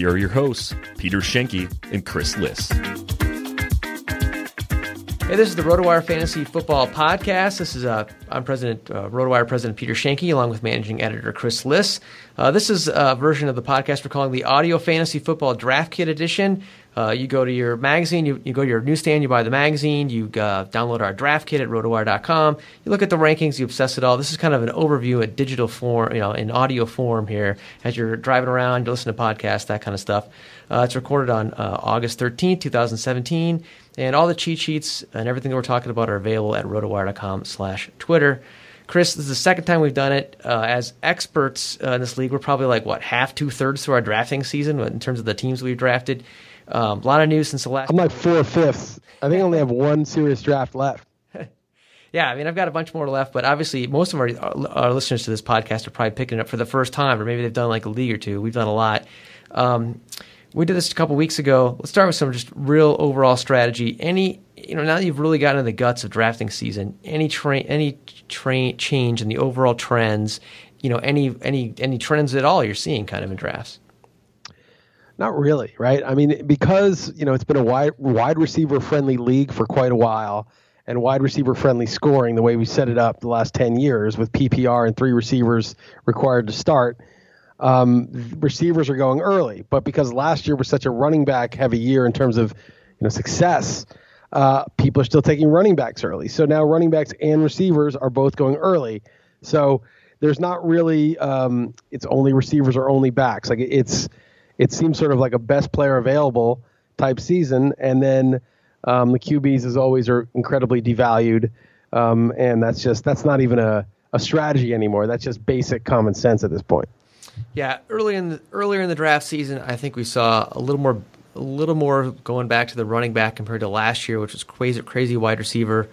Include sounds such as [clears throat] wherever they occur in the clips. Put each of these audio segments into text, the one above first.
Here are your hosts, Peter Schoenke and Chris Liss. Hey, this is the RotoWire Fantasy Football Podcast. This is uh, I'm President uh, RotoWire President Peter Schoenke, along with Managing Editor Chris Liss. Uh, this is a version of the podcast we're calling the Audio Fantasy Football Draft Kit Edition. Uh, you go to your magazine, you, you go to your newsstand, you buy the magazine, you uh, download our draft kit at rotowire.com. You look at the rankings, you obsess it all. This is kind of an overview, a digital form, you know, in audio form here as you're driving around, you listen to podcasts, that kind of stuff. Uh, it's recorded on uh, August 13th, 2017. And all the cheat sheets and everything that we're talking about are available at rotowire.com slash Twitter. Chris, this is the second time we've done it. Uh, as experts uh, in this league, we're probably like, what, half, two thirds through our drafting season in terms of the teams we've drafted. Um, a lot of news since the last. I'm like four fifths. I think I only have one serious draft left. [laughs] yeah, I mean, I've got a bunch more left, but obviously, most of our, our listeners to this podcast are probably picking it up for the first time, or maybe they've done like a league or two. We've done a lot. Um, we did this a couple weeks ago. Let's start with some just real overall strategy. Any, you know, now that you've really gotten in the guts of drafting season, any train, any train change in the overall trends, you know, any any any trends at all you're seeing kind of in drafts. Not really, right? I mean, because you know it's been a wide wide receiver friendly league for quite a while, and wide receiver friendly scoring the way we set it up the last ten years with PPR and three receivers required to start um, receivers are going early. But because last year was such a running back heavy year in terms of you know success, uh, people are still taking running backs early. So now running backs and receivers are both going early. So there's not really um, it's only receivers or only backs. Like it's it seems sort of like a best player available type season, and then um, the QBs as always are incredibly devalued, um, and that's just that's not even a a strategy anymore. That's just basic common sense at this point. Yeah, early in the, earlier in the draft season, I think we saw a little more a little more going back to the running back compared to last year, which was crazy crazy wide receiver.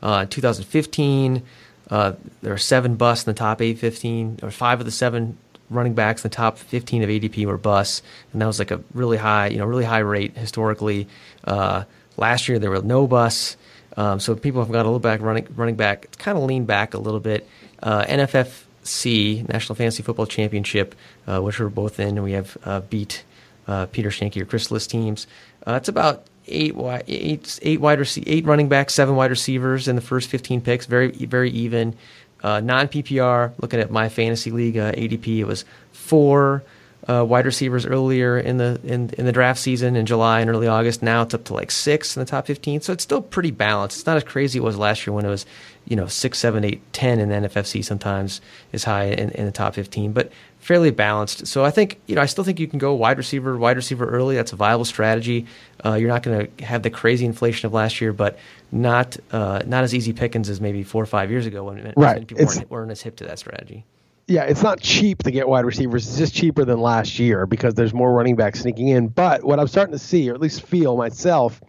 Uh, 2015, uh, there are seven busts in the top 815, or five of the seven running backs in the top 15 of ADP were busts, and that was like a really high, you know, really high rate historically. Uh, last year there were no busts, um, so people have got a little back running running back. It's kind of leaned back a little bit. Uh, NFF C National Fantasy Football Championship, uh, which we're both in, and we have uh, beat uh, Peter Schoenke or Chris Liss teams. Uh, it's about eight wide, eight, eight wide rece- eight running backs, seven wide receivers in the first 15 picks. Very very even. Uh, non PPR, looking at my fantasy league uh, ADP, it was four uh, wide receivers earlier in the in, in the draft season in July and early August. Now it's up to like six in the top 15. So it's still pretty balanced. It's not as crazy as it was last year when it was, you know, six, seven, eight, ten in the NFFC sometimes is high in, in the top 15, but fairly balanced. So I think, you know, I still think you can go wide receiver, wide receiver early. That's a viable strategy. Uh, you're not going to have the crazy inflation of last year, but not uh, not as easy pickings as maybe four or five years ago when, right. people weren't, weren't as hip to that strategy yeah, it's not cheap to get wide receivers. It's just cheaper than last year because there's more running backs sneaking in. But what I'm starting to see, or at least feel myself,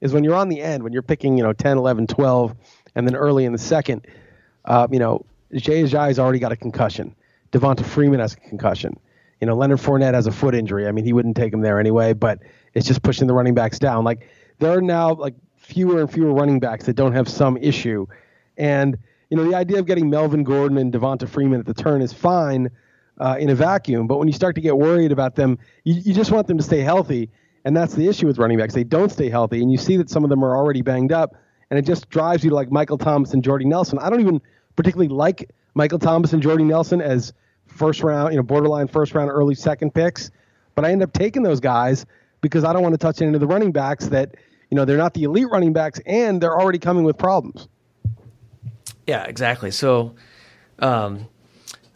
is when you're on the end, when you're picking, you know, 10, 11, 12, and then early in the second, uh, you know, Jay Ajayi's already got a concussion. Devonta Freeman has a concussion. You know, Leonard Fournette has a foot injury. I mean, he wouldn't take him there anyway, but it's just pushing the running backs down. Like there are now like fewer and fewer running backs that don't have some issue. And – you know, the idea of getting Melvin Gordon and Devonta Freeman at the turn is fine uh, in a vacuum, but when you start to get worried about them, you, you just want them to stay healthy. And that's the issue with running backs. They don't stay healthy, and you see that some of them are already banged up, and it just drives you to like Michael Thomas and Jordy Nelson. I don't even particularly like Michael Thomas and Jordy Nelson as first round, you know, borderline first round, early second picks, but I end up taking those guys because I don't want to touch any of the running backs that, you know, they're not the elite running backs, and they're already coming with problems. Yeah, exactly. So, um,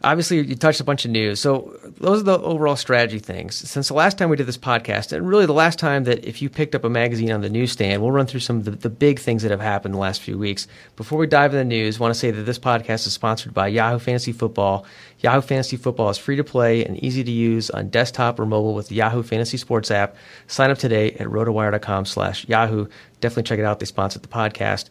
obviously, you touched a bunch of news. So, those are the overall strategy things. Since the last time we did this podcast, and really the last time that if you picked up a magazine on the newsstand, we'll run through some of the, the big things that have happened the last few weeks. Before we dive into the news, I want to say that this podcast is sponsored by Yahoo Fantasy Football. Yahoo Fantasy Football is free to play and easy to use on desktop or mobile with the Yahoo Fantasy Sports app. Sign up today at rotowire.com slash Yahoo. Definitely check it out. They sponsored the podcast.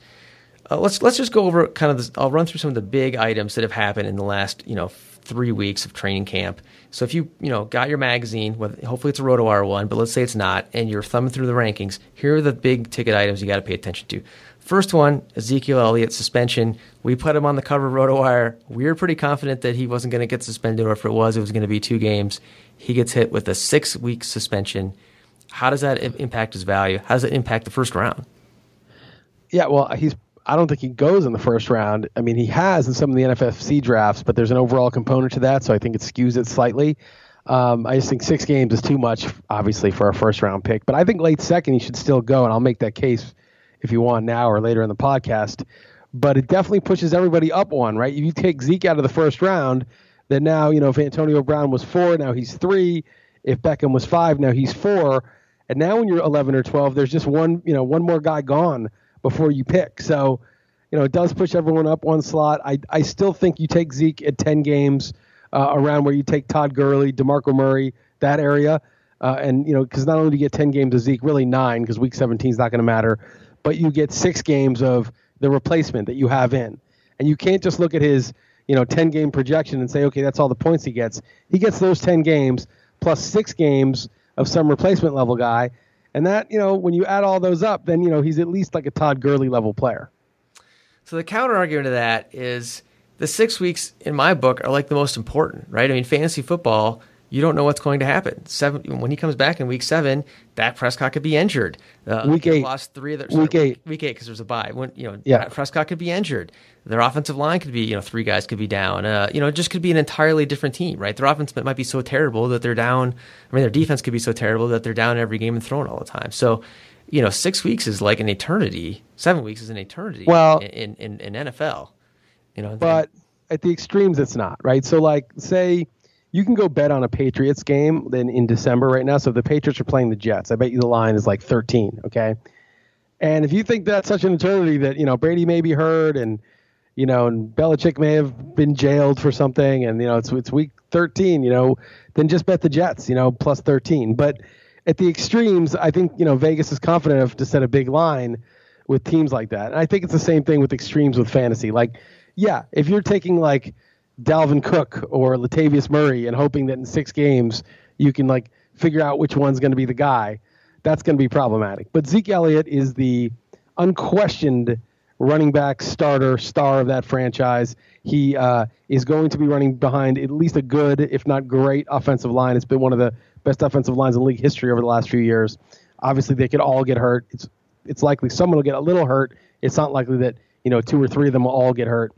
Uh, let's let's just go over kind of. This, I'll run through some of the big items that have happened in the last you know three weeks of training camp. So if you you know got your magazine, hopefully it's a RotoWire one, but let's say it's not, and you're thumbing through the rankings. Here are the big ticket items you got to pay attention to. First one, Ezekiel Elliott suspension. We put him on the cover of RotoWire. We were pretty confident that he wasn't going to get suspended, or if it was, it was going to be two games. He gets hit with a six week suspension. How does that impact his value? How does it impact the first round? Yeah, well, he's I don't think he goes in the first round. I mean, he has in some of the NFFC drafts, but there's an overall component to that, so I think it skews it slightly. Um, I just think six games is too much, obviously, for a first round pick. But I think late second, he should still go, and I'll make that case if you want now or later in the podcast. But it definitely pushes everybody up one, right? If you take Zeke out of the first round, then now, you know, if Antonio Brown was four, now he's three. If Beckham was five, now he's four. And now when you're 11 or 12, there's just one, you know, one more guy gone before you pick. So, you know, it does push everyone up one slot. I, I still think you take Zeke at 10 games uh, around where you take Todd Gurley, DeMarco Murray, that area. Uh, and, you know, because not only do you get 10 games of Zeke, really nine, because week 17 is not going to matter, but you get six games of the replacement that you have in. And you can't just look at his, you know, 10 game projection and say, okay, that's all the points he gets. He gets those 10 games plus six games of some replacement level guy. And that, you know, when you add all those up, then, you know, he's at least like a Todd Gurley level player. So the counter argument to that is the six weeks in my book are like the most important, right? I mean, fantasy football, you don't know what's going to happen. Seven when he comes back in week seven, Dak Prescott could be injured. Uh, week eight, lost three of their sorry, week eight, week eight because there's a bye. When you know, yeah. Prescott could be injured. Their offensive line could be, you know, three guys could be down. Uh, you know, it just could be an entirely different team, right? Their offense might be so terrible that they're down. I mean, their defense could be so terrible that they're down every game and thrown all the time. So, you know, six weeks is like an eternity. Seven weeks is an eternity. Well, in in, in NFL, you know. But at the extremes, it's not right. So, like, say you can go bet on a Patriots game then in December right now. So the Patriots are playing the Jets. I bet you the line is like 13. Okay. And if you think that's such an eternity that, you know, Brady may be hurt and, you know, and Belichick may have been jailed for something, and you know it's it's week 13, you know, then just bet the Jets, you know, plus 13. But at the extremes, I think you know Vegas is confident enough to set a big line with teams like that. And I think it's the same thing with extremes with fantasy. Like, yeah, if you're taking like Dalvin Cook or Latavius Murray and hoping that in six games you can like figure out which one's going to be the guy, that's going to be problematic. But Zeke Elliott is the unquestioned running back starter star of that franchise. He uh, is going to be running behind at least a good, if not great, offensive line. It's been one of the best offensive lines in league history over the last few years. Obviously, they could all get hurt. It's it's likely someone will get a little hurt. It's not likely that you know two or three of them will all get hurt.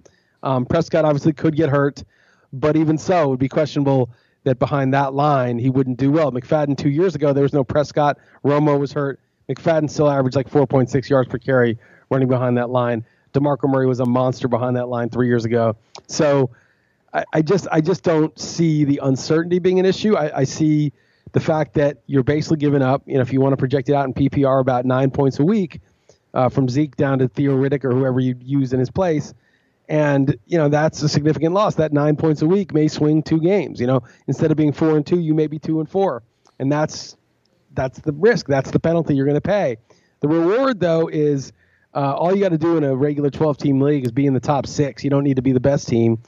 Um, Prescott obviously could get hurt, but even so, it would be questionable that behind that line he wouldn't do well. McFadden two years ago there was no Prescott. Romo was hurt. McFadden still averaged like 4.6 yards per carry running behind that line. DeMarco Murray was a monster behind that line three years ago. So I, I just I just don't see the uncertainty being an issue. I, I see the fact that you're basically giving up. You know, if you want to project it out in PPR, about nine points a week uh, from Zeke down to Theo Riddick or whoever you use in his place. And you know that's a significant loss. That nine points a week may swing two games. You know, instead of being four and two, you may be two and four, and that's that's the risk. That's the penalty you're going to pay. The reward, though, is uh, all you got to do in a regular 12 team league is be in the top six. You don't need to be the best team.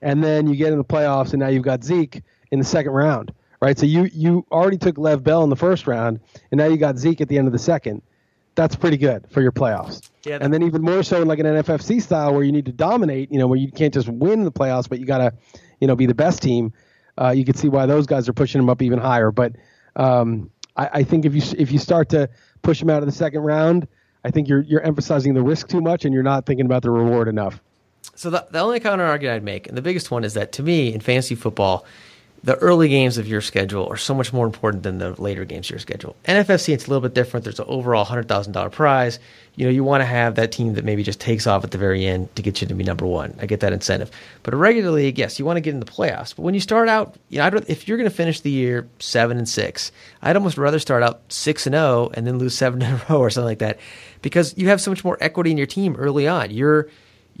And then you get in the playoffs, and now you've got Zeke in the second round, right? So you you already took Lev Bell in the first round, and now you got Zeke at the end of the second. That's pretty good for your playoffs. Yeah, and then even more so in like an NFFC style where you need to dominate, you know, where you can't just win the playoffs, but you got to, you know, be the best team. Uh, you can see why those guys are pushing them up even higher. But um, I, I think if you if you start to push them out of the second round, I think you're you're emphasizing the risk too much and you're not thinking about the reward enough. So the, the only counter argument I'd make, and the biggest one, is that to me in fantasy football, the early games of your schedule are so much more important than the later games of your schedule. NFFC, it's a little bit different. There's an overall hundred thousand dollar prize. You know, you want to have that team that maybe just takes off at the very end to get you to be number one. I get that incentive. But a regular league, yes, you want to get in the playoffs. But when you start out, you know, I'd, if you're going to finish the year seven and six, I'd almost rather start out six and zero oh and then lose seven in a row or something like that, because you have so much more equity in your team early on. You're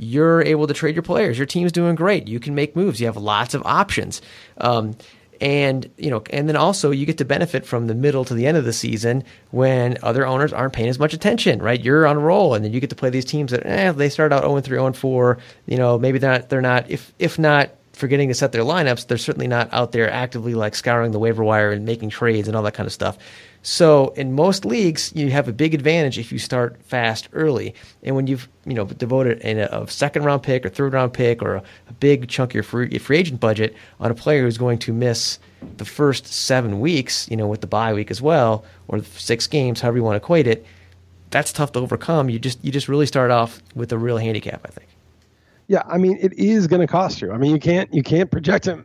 you're able to trade your players. Your team's doing great. You can make moves. You have lots of options. Um, and you know, and then also you get to benefit from the middle to the end of the season when other owners aren't paying as much attention, right? You're on a roll, and then you get to play these teams that eh, they start out 0 3, 0 4. You know, maybe they're not, they're not if if not forgetting to set their lineups, they're certainly not out there actively like scouring the waiver wire and making trades and all that kind of stuff. So in most leagues, you have a big advantage if you start fast early. And when you've you know devoted a, a second round pick or third round pick or a, a big chunk of your free, your free agent budget on a player who's going to miss the first seven weeks, you know, with the bye week as well, or six games, however you want to equate it, that's tough to overcome. You just you just really start off with a real handicap, I think. Yeah, I mean, it is going to cost you. I mean, you can't you can't project him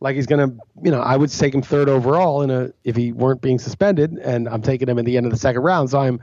like he's going to, you know, I would take him third overall in a if he weren't being suspended, and I'm taking him at the end of the second round. So I'm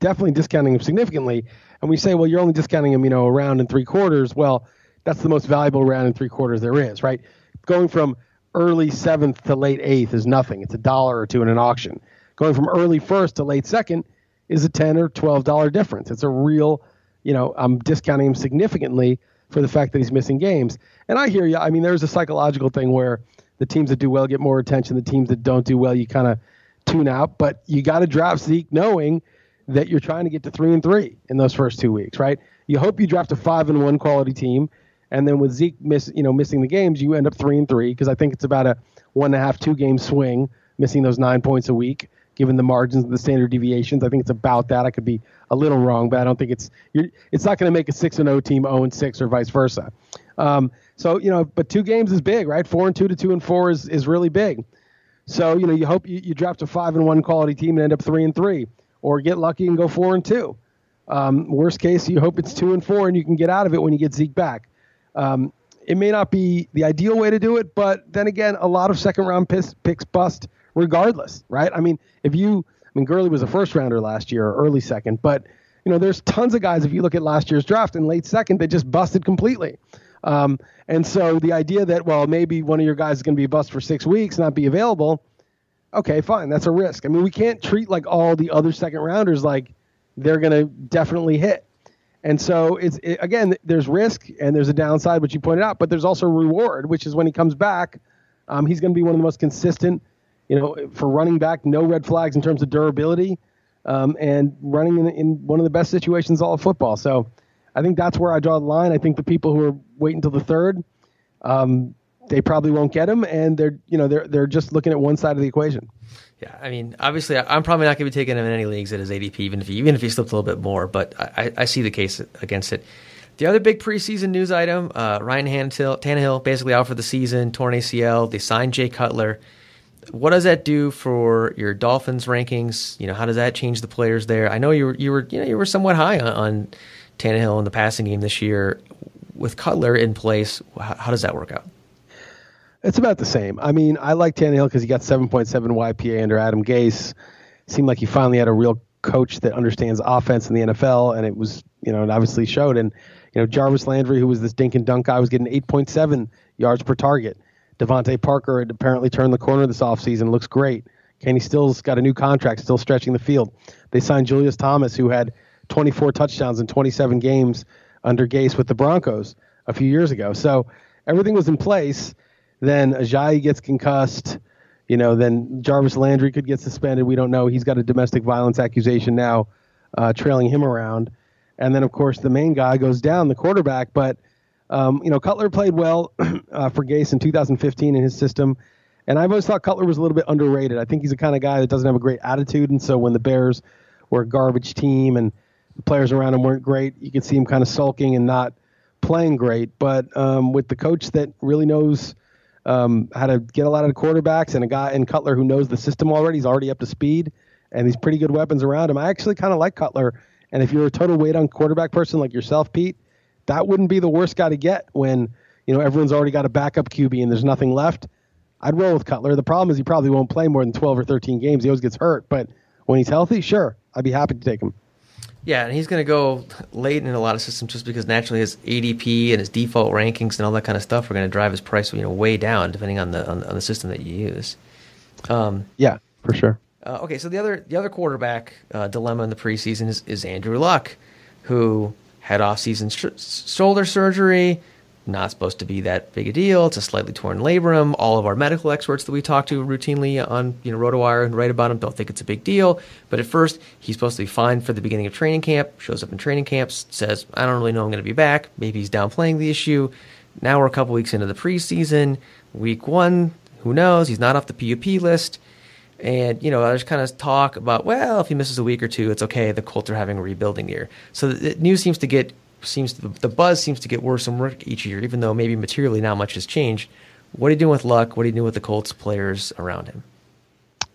definitely discounting him significantly. And we say, well, you're only discounting him, you know, a round and three quarters. Well, that's the most valuable round and three quarters there is, right? Going from early seventh to late eighth is nothing. It's a dollar or two in an auction. Going from early first to late second is a ten or twelve dollar difference. It's a real, you know, I'm discounting him significantly for the fact that he's missing games. And I hear you. I mean, there's a psychological thing where the teams that do well get more attention. The teams that don't do well, you kind of tune out. But you got to draft Zeke knowing that you're trying to get to three and three in those first two weeks, right? You hope you draft a five and one quality team, and then with Zeke miss, you know, missing the games, you end up three and three because I think it's about a one and a half, two game swing, missing those nine points a week given the margins and the standard deviations. I think it's about that. I could be a little wrong, but I don't think it's it's not going to make a six and oh team zero and six or vice versa. Um, so you know, but two games is big, right? Four and two to two and four is is really big. So you know, you hope you, you draft a five and one quality team and end up three and three, or get lucky and go four and two. Um, worst case, you hope it's two and four and you can get out of it when you get Zeke back. Um, it may not be the ideal way to do it, but then again, a lot of second round picks bust regardless, right? I mean, if you, I mean, Gurley was a first rounder last year, or early second, but you know, there's tons of guys. If you look at last year's draft in late second, they just busted completely. Um, and so the idea that well, maybe one of your guys is going to be bust for six weeks, not be available. Okay, fine, that's a risk. I mean, we can't treat like all the other second rounders like they're going to definitely hit. And so it's it, again, there's risk and there's a downside, which you pointed out, but there's also reward, which is when he comes back, um, he's going to be one of the most consistent you know, for running back, no red flags in terms of durability, um, and running in, in, one of the best situations all of football. So I think that's where I draw the line. I think the people who are waiting till the third, um, they probably won't get him, and they're you know they're they're just looking at one side of the equation. Yeah, I mean, obviously, I'm probably not going to be taking him in any leagues at his ADP, even if he, even if he slipped a little bit more. But I, I see the case against it. The other big preseason news item: uh, Ryan Tannehill basically out for the season, torn ACL. They signed Jay Cutler what does that do for your Dolphins rankings? You know, how does that change the players there? I know you were you were you know you were somewhat high on, on Tannehill in the passing game this year. with Cutler in place, how, how does that work out? It's about the same. I mean, I like Tannehill because he got 7.7 YPA under Adam Gase. Seemed like he finally had a real coach that understands offense in the NFL, and it was, you know, it obviously showed. And, you know, Jarvis Landry, who was this dink and dunk guy, was getting 8.7 yards per target. DeVante Parker had apparently turned the corner this offseason, looks great. Kenny Stills got a new contract, still stretching the field. They signed Julius Thomas, who had 24 touchdowns in 27 games under Gase with the Broncos a few years ago. So everything was in place. Then Ajayi gets concussed. You know, then Jarvis Landry could get suspended. We don't know. He's got a domestic violence accusation now, uh, trailing him around. And then, of course, the main guy goes down, the quarterback. But, um, you know, Cutler played well [clears throat] uh, for Gase in 2015 in his system. And I've always thought Cutler was a little bit underrated. I think he's the kind of guy that doesn't have a great attitude. And so when the Bears were a garbage team and the players around him weren't great, you could see him kind of sulking and not playing great. But um, with the coach that really knows – um, how to get a lot of the quarterbacks and a guy in Cutler who knows the system already. He's already up to speed and he's pretty good weapons around him. I actually kind of like Cutler. And if you're a total weight on quarterback person like yourself, Pete, that wouldn't be the worst guy to get when you know everyone's already got a backup QB and there's nothing left. I'd roll with Cutler. The problem is he probably won't play more than 12 or 13 games. He always gets hurt, but when he's healthy, sure, I'd be happy to take him. Yeah, and he's going to go late in a lot of systems just because naturally his ADP and his default rankings and all that kind of stuff are going to drive his price you know way down depending on the on, on the system that you use. Um, yeah, for sure. Uh, okay, so the other the other quarterback uh, dilemma in the preseason is, is Andrew Luck, who had off season sh- shoulder surgery, not supposed to be that big a deal. It's a slightly torn labrum. All of our medical experts that we talk to routinely on you know RotoWire and write about him don't think it's a big deal. But at first, he's supposed to be fine for the beginning of training camp. Shows up in training camps, says, "I don't really know I'm going to be back." Maybe he's downplaying the issue. Now we're a couple weeks into the preseason. Week one, who knows? He's not off the PUP list. And, you know, there's kind of talk about, well, if he misses a week or two, it's okay. The Colts are having a rebuilding year. So the news seems to get seems to, the buzz seems to get worse and worse each year, even though maybe materially not much has changed. What are you doing with Luck? What are you doing with the Colts players around him?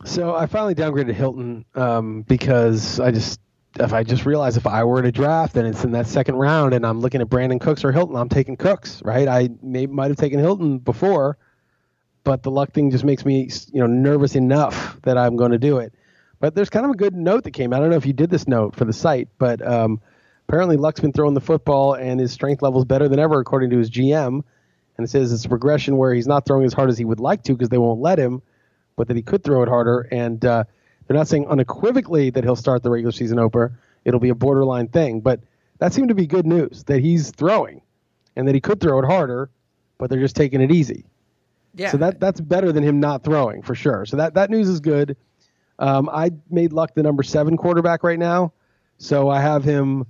So I finally downgraded Hilton um, because I just if I just realize if I were to draft and it's in that second round and I'm looking at Brandin Cooks or Hilton, I'm taking Cooks, right? I may might have taken Hilton before, but the Luck thing just makes me you know nervous enough that I'm going to do it. But there's kind of a good note that came. I don't know if you did this note for the site, but um, apparently Luck's been throwing the football and his strength level is better than ever, according to his GM. And it says it's a progression where he's not throwing as hard as he would like to because they won't let him, but that he could throw it harder. And uh, they're not saying unequivocally that he'll start the regular season opener. It'll be a borderline thing, but that seemed to be good news that he's throwing and that he could throw it harder, but they're just taking it easy. Yeah. So that that's better than him not throwing for sure. So that that news is good. Um, I made Luck the number seven quarterback right now, so I have him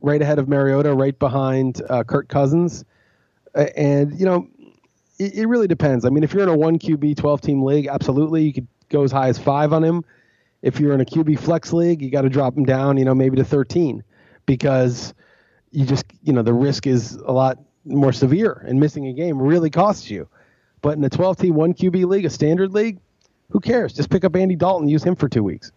right ahead of Mariota, right behind uh, Kirk Cousins. and, you know, it, it, really depends. I mean, if you're in a one QB 12 team league, absolutely. You could go as high as five on him. If you're in a QB flex league, you got to drop him down, you know, maybe to 13 because you just, you know, the risk is a lot more severe and missing a game really costs you. But in a 12 team, one QB league, a standard league, who cares? Just pick up Andy Dalton, use him for two weeks.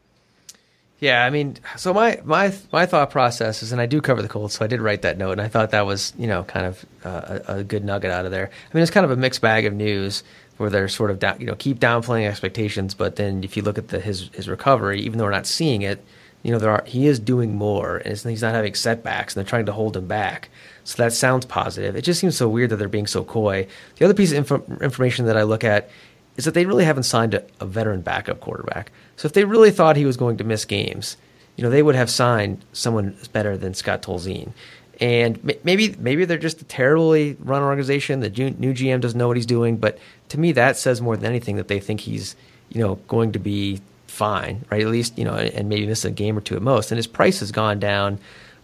Yeah, I mean, so my my my thought process is, and I do cover the Colts, so I did write that note, and I thought that was you know kind of uh, a, a, good nugget out of there. I mean, it's kind of a mixed bag of news where they're sort of down, you know keep downplaying expectations, but then if you look at the, his his recovery, even though we're not seeing it, you know there are he is doing more, and he's not having setbacks, and they're trying to hold him back. So that sounds positive. It just seems so weird that they're being so coy. The other piece of inf- information that I look at is that they really haven't signed a, a, veteran backup quarterback. So if they really thought he was going to miss games, you know, they would have signed someone better than Scott Tolzien. And maybe maybe they're just a terribly run organization. The new GM doesn't know what he's doing, but to me that says more than anything that they think he's you know going to be fine, right? At least you know, and maybe miss a game or two at most. And his price has gone down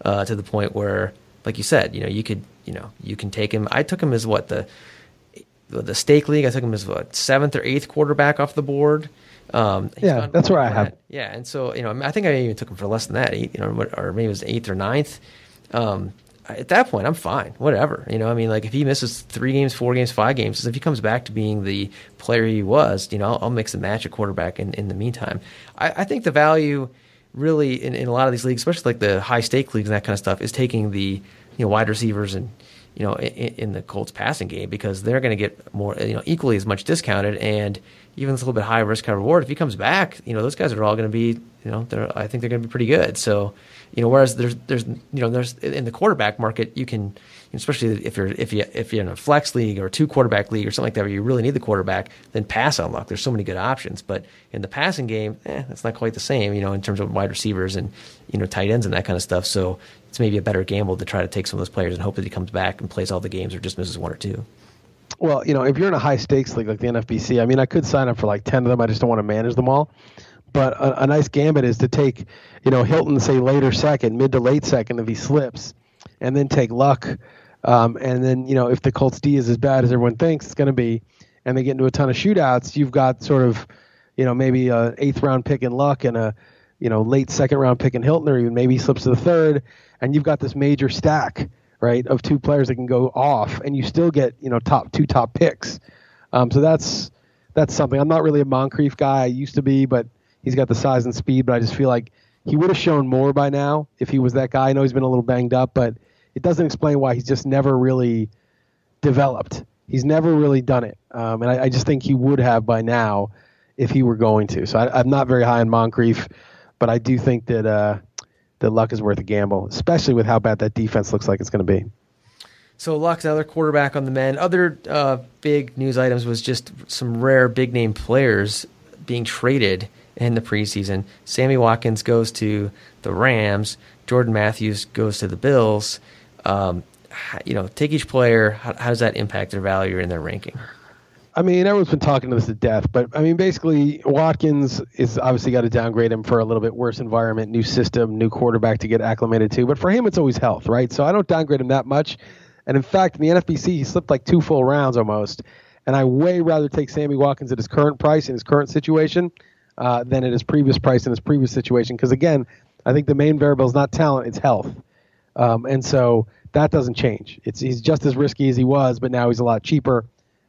uh, to the point where, like you said, you know, you could you know you can take him. I took him as what the the stake league. I took him as what seventh or eighth quarterback off the board. Um, yeah, that's where I have. Yeah, and so you know, I think I even took him for less than that, eight, you know, or maybe it was eighth or ninth. Um, at that point, I'm fine. Whatever, you know. I mean, like if he misses three games, four games, five games, if he comes back to being the player he was, you know, I'll, I'll mix and match a quarterback in, in the meantime. I, I think the value really in, in a lot of these leagues, especially like the high stake leagues and that kind of stuff, is taking the you know wide receivers and you know, in, in the Colts passing game because they're going to get more, you know, equally as much discounted. And even a little bit high risk, high reward. If he comes back, you know, those guys are all going to be, you know, they're I think they're going to be pretty good. So, you know, whereas there's, there's, you know, there's in the quarterback market, you can, especially if you're, if you, if you're in a flex league or a two quarterback league or something like that, where you really need the quarterback, then pass on Luck. There's so many good options. But in the passing game, eh, that's not quite the same, you know, in terms of wide receivers and, you know, tight ends and that kind of stuff. So it's maybe a better gamble to try to take some of those players and hope that he comes back and plays all the games or just misses one or two. Well, you know, if you're in a high stakes league like the NFBC, I mean, I could sign up for like 10 of them. I just don't want to manage them all. But a, a nice gambit is to take, you know, Hilton, say later second, mid to late second if he slips, and then take Luck. Um, and then, you know, if the Colts D is as bad as everyone thinks it's going to be, and they get into a ton of shootouts, you've got sort of, you know, maybe a eighth round pick in Luck and a, you know, late second round pick in Hilton, or even maybe he slips to the third, and you've got this major stack right, of two players that can go off, and you still get you know top two top picks. Um, so that's that's something. I'm not really a Moncrief guy. I used to be, but he's got the size and speed. But I just feel like he would have shown more by now if he was that guy. I know he's been a little banged up, but it doesn't explain why he's just never really developed. He's never really done it, um, and I, I, just think he would have by now if he were going to. So I, am not very high on Moncrief, but I do think that uh, that Luck is worth a gamble, especially with how bad that defense looks like it's going to be. So Luck's another quarterback on the men. Other uh, big news items was just some rare big name players being traded in the preseason. Sammy Watkins goes to the Rams. Jordan Matthews goes to the Bills. Um, you know, take each player. How, how does that impact their value in their ranking? I mean, everyone's been talking to this to death, but I mean, basically, Watkins is obviously got to downgrade him for a little bit worse environment, new system, new quarterback to get acclimated to. But for him, it's always health, right? So I don't downgrade him that much. And in fact, in the NFBC, he slipped like two full rounds almost. And I way rather take Sammy Watkins at his current price in his current situation uh, than at his previous price in his previous situation. Because again, I think the main variable is not talent; it's health. Um, and so that doesn't change. It's he's just as risky as he was, but now he's a lot cheaper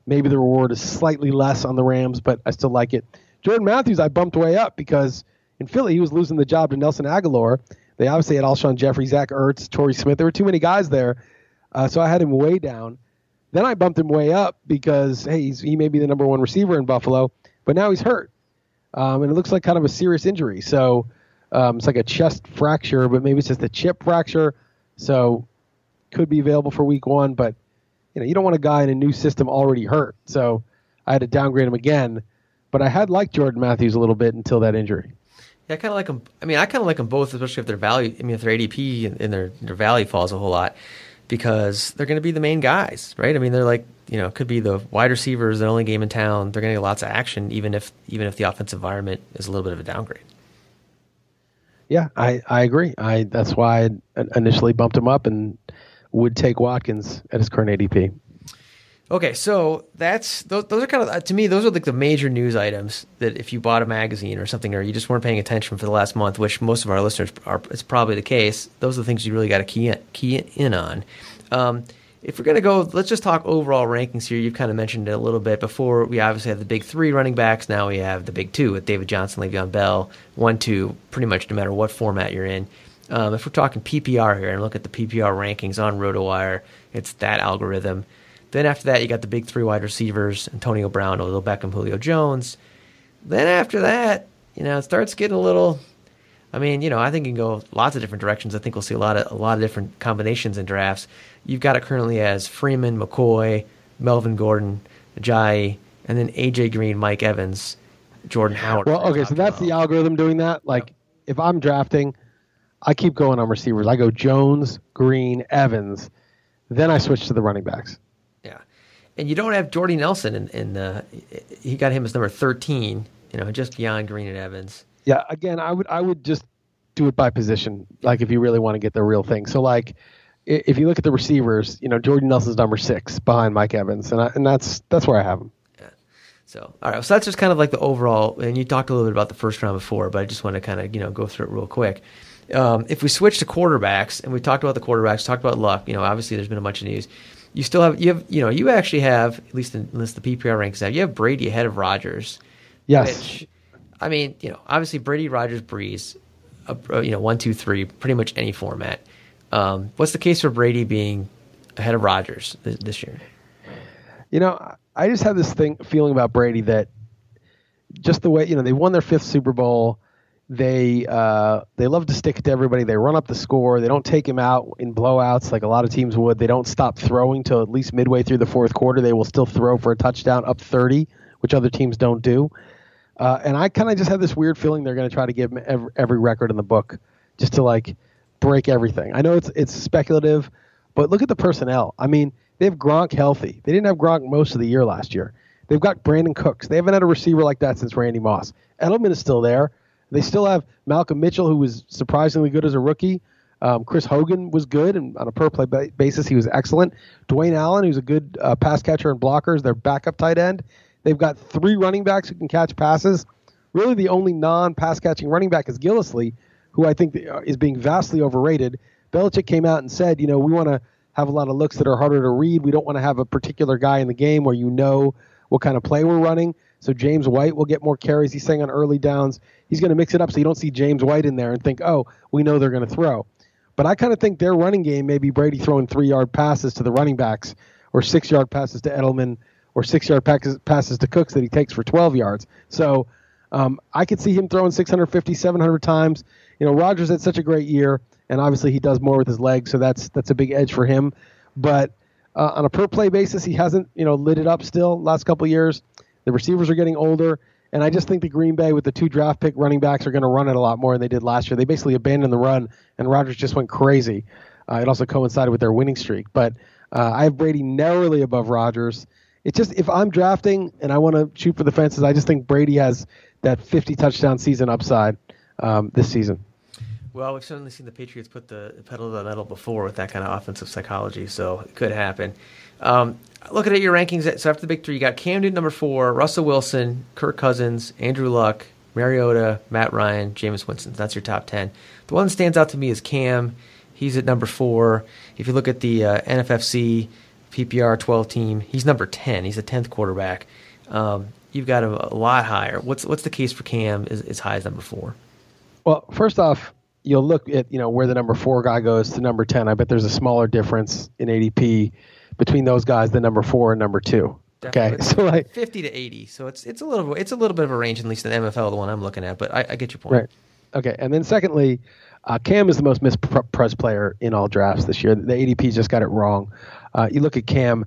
Maybe the reward is slightly less on the Rams, but I still like it. Jordan Matthews, I bumped way up because in Philly he was losing the job to Nelson Agholor. They obviously had Alshon Jeffery, Zach Ertz, Torrey Smith. There were too many guys there, uh, so I had him way down. Then I bumped him way up because hey, he may be the number one receiver in Buffalo, but now he's hurt, um, and it looks like kind of a serious injury. So um, it's like a chest fracture, but maybe it's just a chip fracture. So could be available for week one, but you know, you don't want a guy in a new system already hurt. So I had to downgrade him again. But I had liked Jordan Matthews a little bit until that injury. Yeah, I kind of like them. I mean, I kind of like them both, especially if their value. I mean, if their ADP and their their value falls a whole lot, because they're going to be the main guys, right? I mean, they're like you know, could be the wide receivers, the only game in town. They're going to get lots of action, even if even if the offensive environment is a little bit of a downgrade. Yeah, I, I agree. I that's why I initially bumped him up and would take Watkins at his current ADP. Okay, so that's those, those are kind of to me those are like the major news items that if you bought a magazine or something or you just weren't paying attention for the last month, which most of our listeners are, it's probably the case. Those are the things you really got to key in, key in on. Um, if we're gonna go, let's just talk overall rankings here. You've kind of mentioned it a little bit before. We obviously have the big three running backs. Now we have the big two with David Johnson, Le'Veon Bell, one, two, pretty much no matter what format you're in. Um, if we're talking PPR here and look at the PPR rankings on RotoWire, it's that algorithm. Then after that, you got the big three wide receivers: Antonio Brown, Odell Beckham, Julio Jones. Then after that, you know, it starts getting a little. I mean, you know, I think you can go lots of different directions. I think we'll see a lot of a lot of different combinations in drafts. You've got it currently as Freeman, McCoy, Melvin Gordon, Jai, and then AJ Green, Mike Evans, Jordan Howard. Well, okay, so that's the algorithm doing that. Like, if I'm drafting I keep going on receivers. I go Jones, Green, Evans, then I switch to the running backs. Yeah, and you don't have Jordy Nelson, and in, in uh, he got him as number thirteen. You know, just beyond Green and Evans. Yeah, again, I would I would just do it by position, like if you really want to get the real thing. So like, if you look at the receivers, you know, Jordan Nelson's number six behind Mike Evans, and I, and that's that's where I have him. Yeah. So, all right. So that's just kind of like the overall. And you talked a little bit about the first round before, but I just want to kind of you know go through it real quick. Um, if we switch to quarterbacks, and we talked about the quarterbacks, talked about Luck. You know, obviously there's been a bunch of news. You still have you have you know you actually have at least in, at the PPR ranks have you have Brady ahead of Rodgers. Yes. Which, I mean, you know, obviously Brady, Rodgers, Brees, uh, you know, one, two, three, pretty much any format. Um, what's the case for Brady being ahead of Rodgers this, this year? You know, I just have this thing feeling about Brady that just the way you know they won their fifth Super Bowl. They uh, they love to stick to everybody. They run up the score. They don't take him out in blowouts like a lot of teams would. They don't stop throwing till at least midway through the fourth quarter. They will still throw for a touchdown up 30, which other teams don't do. Uh, and I kind of just have this weird feeling they're going to try to give him every, every record in the book just to like break everything. I know it's it's speculative, but look at the personnel. I mean, they have Gronk healthy. They didn't have Gronk most of the year last year. They've got Brandin Cooks. They haven't had a receiver like that since Randy Moss. Edelman is still there. They still have Malcolm Mitchell, who was surprisingly good as a rookie. Um, Chris Hogan was good, and on a per play basis, he was excellent. Dwayne Allen, who's a good uh, pass catcher and blockers, their backup tight end. They've got three running backs who can catch passes. Really, the only non pass catching running back is Gillislee, who I think uh, is being vastly overrated. Belichick came out and said, you know, we want to have a lot of looks that are harder to read. We don't want to have a particular guy in the game where you know what kind of play we're running. So James White will get more carries. He's saying on early downs, he's going to mix it up so you don't see James White in there and think, oh, we know they're going to throw. But I kind of think their running game may be Brady throwing three yard passes to the running backs or six yard passes to Edelman or six yard passes to Cooks that he takes for 12 yards. So um, I could see him throwing 650, 700 times. You know, Rodgers had such a great year, and obviously he does more with his legs, so that's that's a big edge for him. But uh, on a per play basis, he hasn't you know lit it up still last couple years. The receivers are getting older, and I just think the Green Bay with the two draft pick running backs are going to run it a lot more than they did last year. They basically abandoned the run, and Rodgers just went crazy. Uh, it also coincided with their winning streak. But uh, I have Brady narrowly above Rodgers. It's just if I'm drafting and I want to shoot for the fences, I just think Brady has that 50 touchdown season upside um, this season. Well, we've certainly seen the Patriots put the pedal to the metal before with that kind of offensive psychology, so it could happen. Um, looking at your rankings, so after the three, you got Cam Newton number four, Russell Wilson, Kirk Cousins, Andrew Luck, Mariota, Matt Ryan, Jameis Winston. That's your top ten. The one that stands out to me is Cam. He's at number four. If you look at the uh, NFFC PPR 12 team, he's number 10. He's the 10th quarterback. Um, you've got him a lot higher. What's what's the case for Cam as, as high as number four? Well, first off, you'll look at you know where the number four guy goes to number 10. I bet there's a smaller difference in ADP between those guys than number four and number two. Definitely. Okay, so like fifty to eighty, so it's it's a little it's a little bit of a range, at least in the MFL, the one I'm looking at. But I, I get your point. Right. Okay, and then secondly, uh, Cam is the most mispressed player in all drafts this year. The ADP just got it wrong. Uh, you look at Cam.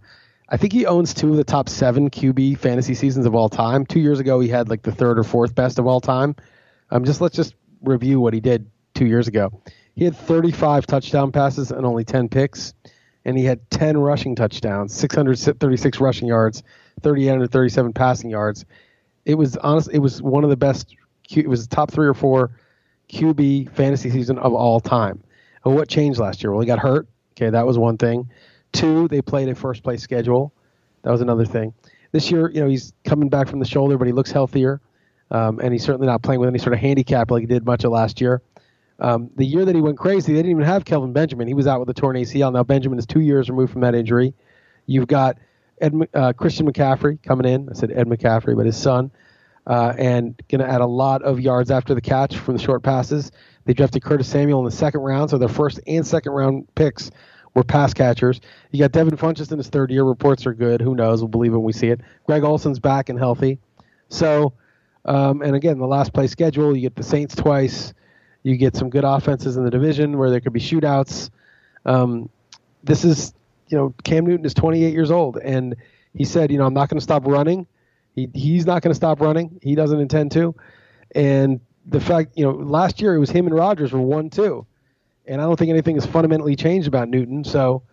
I think he owns two of the top seven QB fantasy seasons of all time. Two years ago, he had like the third or fourth best of all time. Um, just let's just review what he did two years ago. He had 35 touchdown passes and only 10 picks and he had 10 rushing touchdowns, 636 rushing yards, 3837 passing yards. It was honest. It was one of the best. It was the top three or four QB fantasy season of all time. And what changed last year? Well, he got hurt. Okay, that was one thing. Two, they played a first place schedule. That was another thing. This year, you know, he's coming back from the shoulder, but he looks healthier, um, and he's certainly not playing with any sort of handicap like he did much of last year. Um, the year that he went crazy, they didn't even have Kelvin Benjamin. He was out with a torn ACL. Now Benjamin is two years removed from that injury. You've got Ed, uh, Christian McCaffrey coming in. I said Ed McCaffrey, but his son, uh, and going to add a lot of yards after the catch from the short passes. They drafted Curtis Samuel in the second round, so their first and second round picks were pass catchers. You got Devin Funchess in his third year. Reports are good. Who knows? We'll believe when we see it. Greg Olsen's back and healthy. So, um, and again, the last play schedule, you get the Saints twice. You get some good offenses in the division where there could be shootouts. Um, this is, you know, Cam Newton is 28 years old, and he said, you know, I'm not going to stop running. He, he's not going to stop running. He doesn't intend to. And the fact, you know, last year it was him and Rodgers were one two, and I don't think anything has fundamentally changed about Newton. So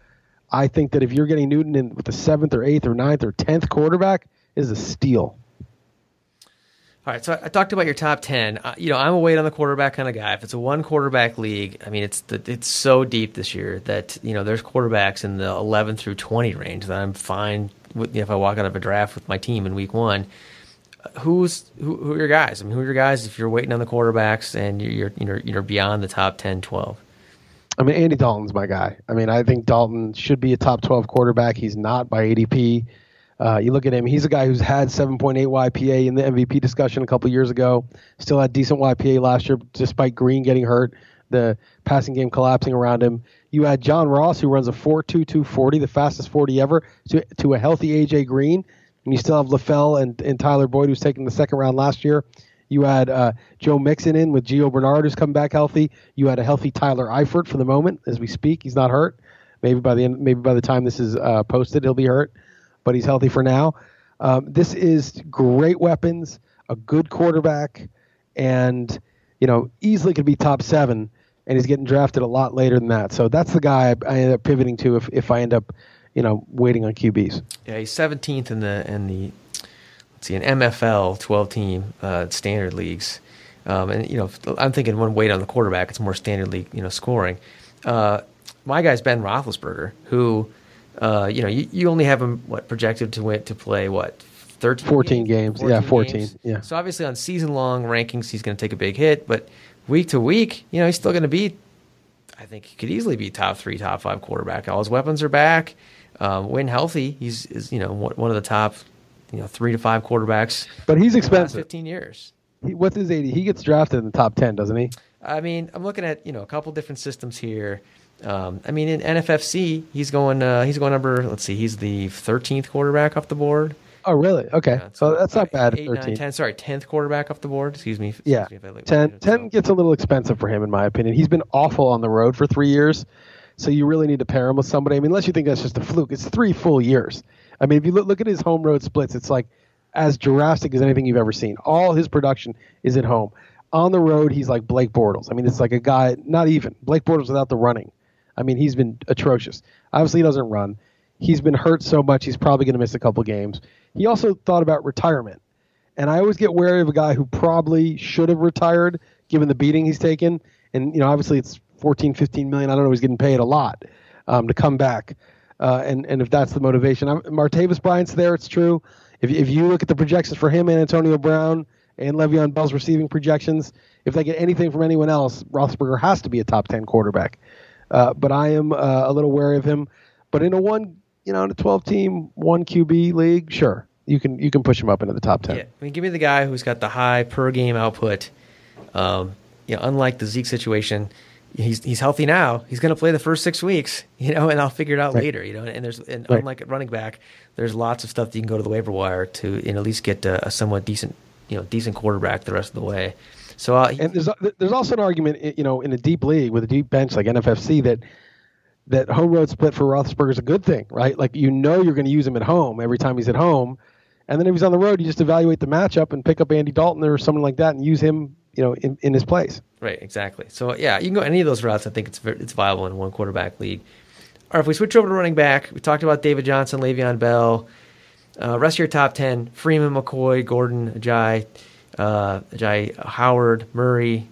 I think that if you're getting Newton in with the seventh or eighth or ninth or tenth quarterback, is a steal. All right, so I talked about your top ten. Uh, you know, I'm a wait on the quarterback kind of guy. If it's a one quarterback league, I mean, it's the, it's so deep this year that you know there's quarterbacks in the 11 through 20 range that I'm fine with. If I walk out of a draft with my team in week one, who's who, who, are your guys? I mean, who are your guys if you're waiting on the quarterbacks and you're you're you're beyond the top 10, 12? I mean, Andy Dalton's my guy. I mean, I think Dalton should be a top 12 quarterback. He's not by ADP. Uh, you look at him; he's a guy who's had 7.8 YPA in the MVP discussion a couple years ago. Still had decent YPA last year, despite Green getting hurt, the passing game collapsing around him. You had John Ross, who runs a 4.22 40, the fastest 40 ever, to, to a healthy AJ Green. And you still have LaFell and, and Tyler Boyd, who's taken the second round last year. You had uh, Joe Mixon in with Gio Bernard, who's come back healthy. You had a healthy Tyler Eifert for the moment as we speak. He's not hurt. Maybe by the end, maybe by the time this is uh, posted, he'll be hurt, but he's healthy for now. Um, this is great weapons, a good quarterback, and you know easily could be top seven. And he's getting drafted a lot later than that. So that's the guy I, I end up pivoting to if, if I end up, you know, waiting on QBs. Yeah, he's 17th in the in the let's see an MFL 12 team uh, standard leagues. Um, and you know, I'm thinking one weight on the quarterback. It's more standard league, you know, scoring. Uh, my guy's Ben Roethlisberger, who, uh, you know, you, you only have him what projected to win to play what 13 14 games, 14 yeah 14 games. yeah. So obviously on season long rankings he's going to take a big hit but week to week you know he's still going to be i think he could easily be top three top five quarterback. All his weapons are back. Um, when healthy he's is you know one of the top you know three to five quarterbacks but he's expensive. 15 years. He, what's his ADP he gets drafted in the top 10 doesn't he? I mean i'm looking at you know a couple different systems here um, I mean, in NFFC, he's going. Uh, he's going number. Let's see. He's the 13th quarterback off the board. Oh, really? Okay. Yeah, so that's not bad. Eight, 13. Nine, 10, sorry, 10th quarterback off the board. Excuse me. Yeah. Excuse me 10, 10 gets a little expensive for him, in my opinion. He's been awful on the road for three years. So you really need to pair him with somebody. I mean, unless you think that's just a fluke, it's three full years. I mean, if you look, look at his home road splits, it's like as drastic as anything you've ever seen. All his production is at home. On the road, he's like Blake Bortles. I mean, it's like a guy, not even. Blake Bortles without the running. I mean, he's been atrocious. Obviously, he doesn't run. He's been hurt so much, he's probably going to miss a couple games. He also thought about retirement. And I always get wary of a guy who probably should have retired given the beating he's taken. And, you know, obviously it's 14, 15 million. I don't know. He's getting paid a lot um, to come back. Uh, and, and if that's the motivation, I'm, Martavis Bryant's there. It's true. If, if you look at the projections for him and Antonio Brown and Le'Veon Bell's receiving projections, if they get anything from anyone else, Roethlisberger has to be a top 10 quarterback. Uh, but I am uh, a little wary of him. But in a one you know, in a 12 team, one QB league, sure, you can you can push him up into the top 10. Yeah, I mean, give me the guy who's got the high per game output. Um, you know, unlike the Zeke situation, he's he's healthy now. He's going to play the first six weeks, [laughs] you know, and I'll figure it out right. later, you know. And there's and right. unlike running back, there's lots of stuff that you can go to the waiver wire to and at least get a, a somewhat decent, you know, decent quarterback the rest of the way. So uh, and there's there's also an argument, you know, in a deep league with a deep bench like NFFC that that home road split for Roethlisberger is a good thing, right? Like you know you're going to use him at home every time he's at home, and then if he's on the road, you just evaluate the matchup and pick up Andy Dalton or someone like that and use him, you know, in, in his place. Right, exactly. So yeah, you can go any of those routes. I think it's it's viable in one quarterback league. Or if we switch over to running back, we talked about David Johnson, Le'Veon Bell. Uh, rest of your top ten: Freeman, McCoy, Gordon, Ajayi, uh, Ajayi, Howard, Murray,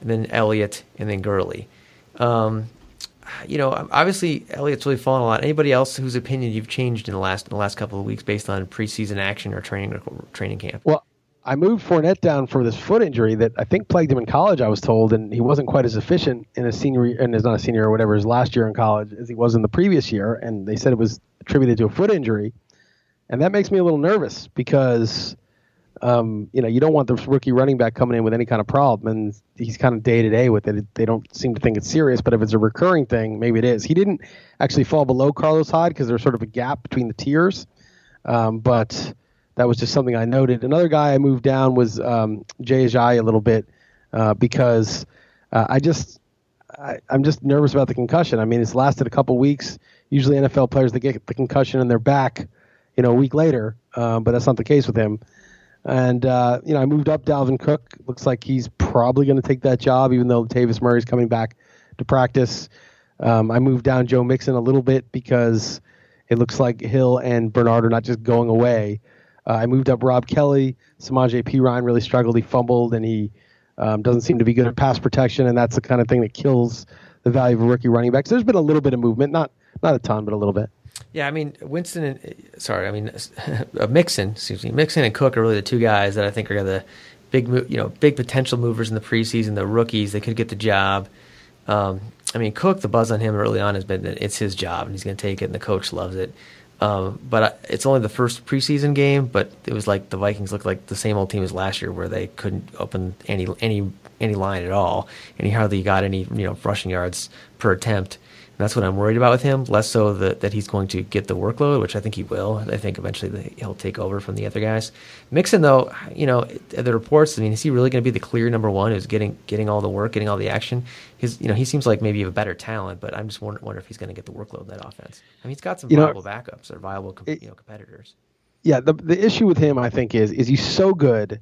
and then Elliott, and then Gurley. Um, you know, obviously Elliott's really fallen a lot. Anybody else whose opinion you've changed in the last in the last couple of weeks based on preseason action or training or training camp? Well, I moved Fournette down for this foot injury that I think plagued him in college. I was told, and he wasn't quite as efficient in his senior and is not a senior or whatever his last year in college as he was in the previous year. And they said it was attributed to a foot injury, and that makes me a little nervous because um, you know, you don't want the rookie running back coming in with any kind of problem, and he's kind of day to day with it. They don't seem to think it's serious, but if it's a recurring thing, maybe it is. He didn't actually fall below Carlos Hyde because there's sort of a gap between the tiers, um, but that was just something I noted. Another guy I moved down was um, Jay Ajayi a little bit uh, because uh, I just I, am just nervous about the concussion. I mean, it's lasted a couple weeks. Usually, NFL players they get the concussion and they're back, you know, a week later, uh, but that's not the case with him. And uh, you know, I moved up Dalvin Cook. Looks like he's probably going to take that job, even though Latavius Murray's coming back to practice. Um, I moved down Joe Mixon a little bit because it looks like Hill and Bernard are not just going away. Uh, I moved up Rob Kelley. Samaje Perine really struggled. He fumbled and he um, doesn't seem to be good at pass protection, and that's the kind of thing that kills the value of a rookie running back. So there's been a little bit of movement, not not a ton, but a little bit. Yeah, I mean Winston and sorry, I mean [laughs] uh, Mixon, excuse me, Mixon and Cook are really the two guys that I think are the big, you know, big potential movers in the preseason. The rookies, they could get the job. Um, I mean, Cook, the buzz on him early on has been that it's his job and he's going to take it, and the coach loves it. Um, but it's only the first preseason game, but it was like the Vikings looked like the same old team as last year, where they couldn't open any any any line at all, and he hardly got any you know rushing yards per attempt. That's what I'm worried about with him. Less so that, that he's going to get the workload, which I think he will. I think eventually he'll take over from the other guys. Mixon, though, you know, the reports. I mean, is he really going to be the clear number one? Who's getting getting all the work, getting all the action? His, you know, he seems like maybe you have a better talent, but I'm just wondering wonder if he's going to get the workload in that offense. I mean, he's got some you viable know, backups or viable, it, you know, competitors. Yeah, the the issue with him, I think, is is he's so good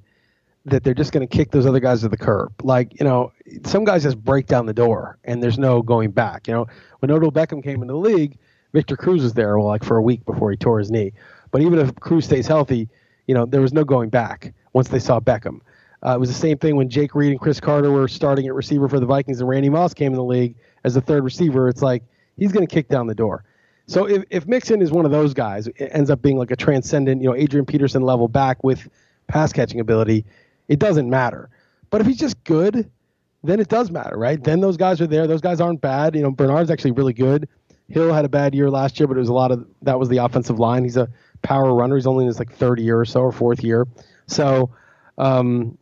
that they're just going to kick those other guys to the curb. Like, you know, some guys just break down the door and there's no going back. You know, when Odell Beckham came into the league, Victor Cruz was there, well, like for a week before he tore his knee. But even if Cruz stays healthy, you know, there was no going back once they saw Beckham. Uh, it was the same thing when Jake Reed and Cris Carter were starting at receiver for the Vikings and Randy Moss came in the league as the third receiver. It's like he's going to kick down the door. So if, if Mixon is one of those guys, it ends up being like a transcendent, you know, Adrian Peterson level back with pass catching ability, it doesn't matter. But if he's just good, then it does matter, right? Then those guys are there. Those guys aren't bad. You know, Bernard's actually really good. Hill had a bad year last year, but it was a lot of that was the offensive line. He's a power runner. He's only in his like third year or so or fourth year. So um,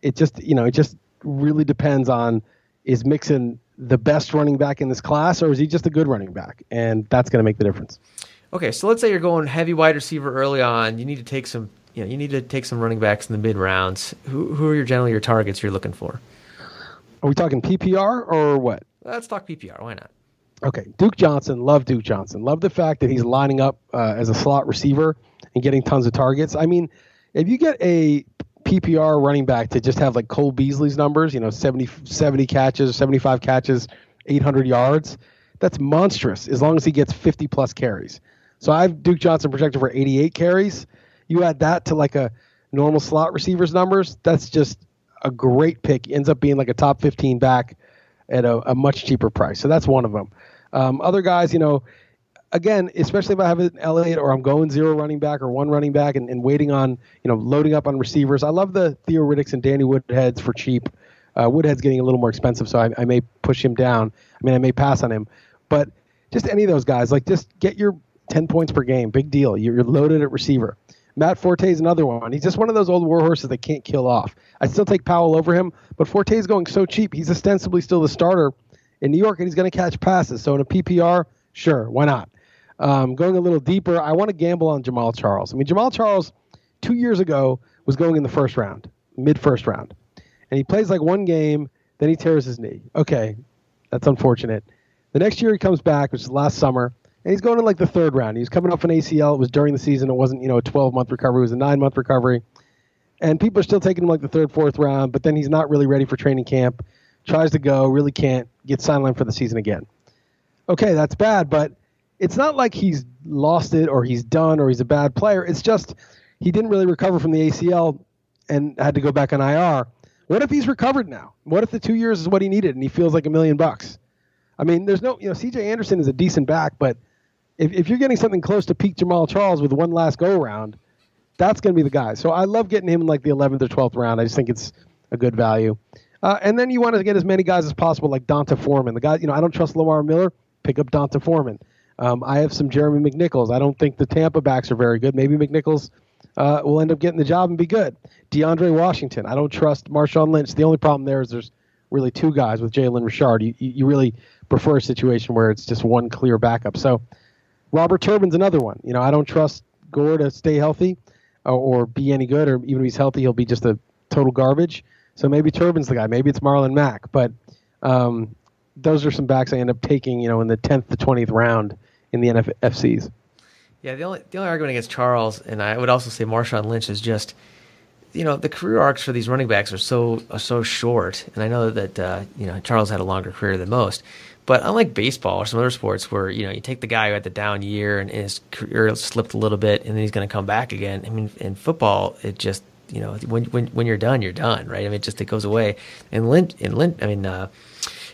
it just you know it just really depends on is Mixon the best running back in this class or is he just a good running back? And that's going to make the difference. Okay, so let's say you're going heavy wide receiver early on. You need to take some you know you need to take some running backs in the mid rounds. Who who are your generally your targets you're looking for? Are we talking PPR or what? Let's talk PPR. Why not? Okay, Duke Johnson. Love Duke Johnson. Love the fact that he's lining up uh, as a slot receiver and getting tons of targets. I mean, if you get a PPR running back to just have like Cole Beasley's numbers, you know, 70, 70 catches, 75 catches, 800 yards, that's monstrous as long as he gets 50 plus carries. So I have Duke Johnson projected for 88 carries. You add that to like a normal slot receivers numbers, that's just a great pick. Ends up being like a top 15 back at a, a much cheaper price. So that's one of them. Um, other guys, you know, again, especially if I have an Elliott or I'm going zero running back or one running back and, and waiting on, you know, loading up on receivers. I love the Theo Riddicks and Danny Woodheads for cheap. Uh, Woodhead's getting a little more expensive, so I, I may push him down. I mean, I may pass on him, but just any of those guys, like just get your 10 points per game. Big deal. You're loaded at receiver. Matt Forte is another one. He's just one of those old war horses that can't kill off. I still take Powell over him, but Forte is going so cheap. He's ostensibly still the starter in New York, and he's going to catch passes. So in a PPR, sure, why not? Um, going a little deeper, I want to gamble on Jamaal Charles. I mean, Jamaal Charles, two years ago, was going in the first round, mid first round, and he plays like one game, then he tears his knee. Okay, that's unfortunate. The next year he comes back, which is last summer, and he's going in like the third round. He's coming off an ACL. It was during the season. It wasn't, you know, a 12 month recovery. It was a nine month recovery. And people are still taking him like the third, fourth round, but then he's not really ready for training camp. Tries to go, really can't, get sidelined for the season again. Okay, that's bad, but it's not like he's lost it or he's done or he's a bad player. It's just he didn't really recover from the ACL and had to go back on IR. What if he's recovered now? What if the two years is what he needed and he feels like a million bucks? I mean, there's no, you know, CJ Anderson is a decent back, but if, if you're getting something close to peak Jamaal Charles with one last go around, that's going to be the guy. So I love getting him in like the 11th or 12th round. I just think it's a good value. Uh, and then you want to get as many guys as possible, like D'Onta Foreman. The guy, you know, I don't trust Lamar Miller. Pick up D'Onta Foreman. Um, I have some Jeremy McNichols. I don't think the Tampa backs are very good. Maybe McNichols uh, will end up getting the job and be good. DeAndre Washington. I don't trust Marshawn Lynch. The only problem there is there's really two guys with Jalen Richard. You, you really prefer a situation where it's just one clear backup. So Robert Turbin's another one. You know, I don't trust Gore to stay healthy or, or be any good, or even if he's healthy, he'll be just a total garbage. So maybe Turbin's the guy. Maybe it's Marlon Mack. But um, those are some backs I end up taking, you know, in the 10th to 20th round in the NFFCs. Yeah, the only the only argument against Charles, and I would also say Marshawn Lynch, is just you know the career arcs for these running backs are so are so short, and I know that uh, you know Charles had a longer career than most, but unlike baseball or some other sports where you know you take the guy who had the down year and his career slipped a little bit and then he's going to come back again. I mean, in football, it just you know when when when you're done, you're done, right? I mean, it just it goes away. And Lynch, and Lynch, I mean, uh,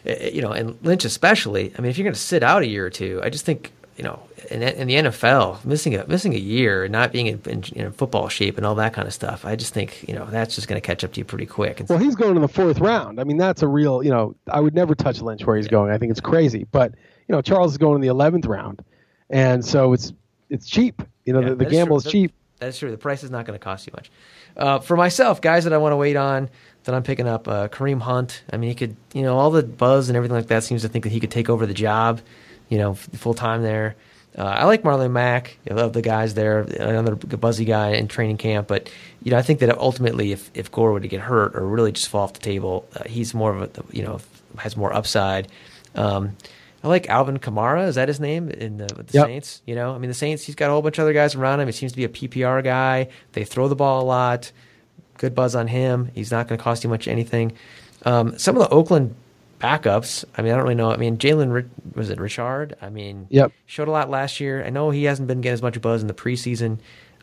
eh, you know, and Lynch especially. I mean, if you're going to sit out a year or two, I just think you know, in, in, the NFL, missing a missing a year, and not being in, in, in, football shape, and all that kind of stuff. I just think you know that's just going to catch up to you pretty quick. well, he's going in the fourth round. I mean, that's a real you know. I would never touch Lynch where he's yeah. going. I think it's crazy. But you know, Charles is going in the eleventh round, and so it's it's cheap. You know, yeah, the, the gamble is, is cheap. That's true. The price is not going to cost you much. Uh, for myself, guys that I want to wait on, that I'm picking up, uh, Kareem Hunt. I mean, he could, you know, all the buzz and everything like that seems to think that he could take over the job you know, full time there. Uh, I like Marlon Mack. I love the guys there. Another buzzy guy in training camp. But you know, I think that ultimately, if if Gore were to get hurt or really just fall off the table, uh, he's more of a you know has more upside. Um, I like Alvin Kamara. Is that his name in the, the yep. Saints? You know, I mean, the Saints. He's got a whole bunch of other guys around him. He seems to be a PPR guy. They throw the ball a lot. Good buzz on him. He's not going to cost you much anything. Um, some of the Oakland backups. I mean, I don't really know. I mean, Jalen was it Richard? I mean, yep. showed a lot last year. I know he hasn't been getting as much buzz in the preseason.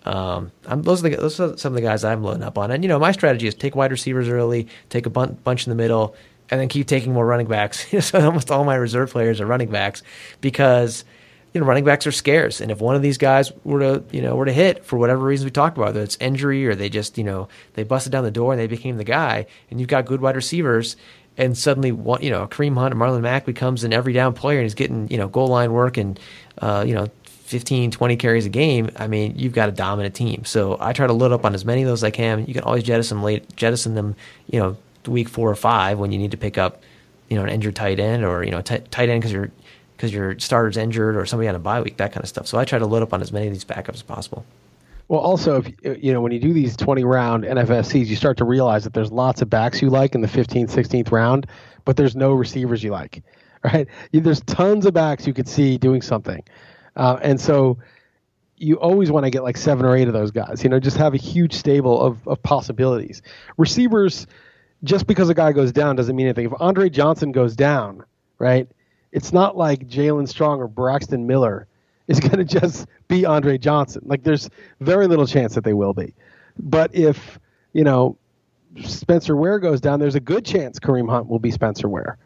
Um, those are the, those are some of the guys I'm loading up on. And you know, my strategy is take wide receivers early, take a bun- bunch in the middle, and then keep taking more running backs. [laughs] so almost all my reserve players are running backs because you know running backs are scarce, and if one of these guys were to you know were to hit for whatever reason we talked about, whether it's injury or they just you know they busted down the door and they became the guy, and you've got good wide receivers. And suddenly, you know, Kareem Hunt and Marlon Mack becomes an every down player, and he's getting, you know, goal line work and, uh, you know, 15, 20 carries a game, I mean, you've got a dominant team. So I try to load up on as many of those as I can. You can always jettison late, jettison them, you know, week four or five when you need to pick up, you know, an injured tight end or you know, t- tight end because your because your starter's injured or somebody on a bye week, that kind of stuff. So I try to load up on as many of these backups as possible. Well, also, if you know, when you do these 20 round NFFCs, you start to realize that there's lots of backs you like in the 15th, 16th round, but there's no receivers you like, [laughs] right? There's tons of backs you could see doing something, uh, and so you always want to get like seven or eight of those guys. You know, just have a huge stable of of possibilities. Receivers just because a guy goes down doesn't mean anything. If Andre Johnson goes down, right, it's not like Jaelen Strong or Braxton Miller is [laughs] going to just be Andre Johnson. Like there's very little chance that they will be. But if, you know, Spencer Ware goes down, there's a good chance Kareem Hunt will be Spencer Ware.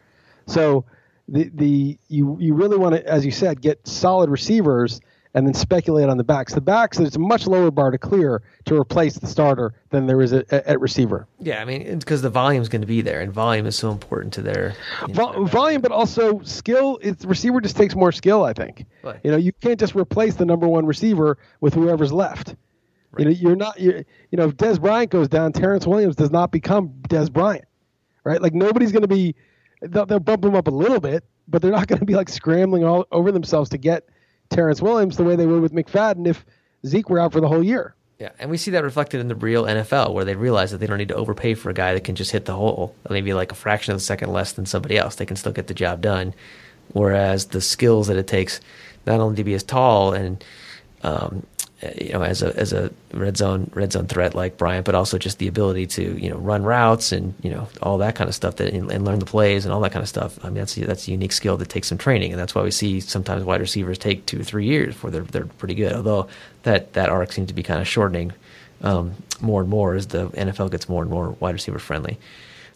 So the the you you really want to, as you said, get solid receivers and then speculate on the backs. The backs, there's a much lower bar to clear to replace the starter than there is at, at receiver. Yeah, I mean, it's because the volume is going to be there, and volume is so important to their, know, volume, but also skill. It's receiver just takes more skill. I think. You know, you can't just replace the number one receiver with whoever's left. Right. You know, you're not. You're, you know, if Dez Bryant goes down, Terrance Williams does not become Dez Bryant, right? Like nobody's going to be. They'll, they'll bump him up a little bit, but they're not going to be like scrambling all over themselves to get Terrance Williams the way they would with McFadden if Zeke were out for the whole year. Yeah, and we see that reflected in the real NFL, where they realize that they don't need to overpay for a guy that can just hit the hole, maybe like a fraction of a second less than somebody else. They can still get the job done. Whereas the skills that it takes, not only to be as tall and um, you know, as a as a red zone red zone threat like Bryant, but also just the ability to you know run routes and you know all that kind of stuff that and, and, learn the plays and all that kind of stuff. I mean, that's that's a unique skill that takes some training, and that's why we see sometimes wide receivers take two or three years before they're they're pretty good. Although that that arc seems to be kind of shortening um, more and more as the NFL gets more and more wide receiver friendly.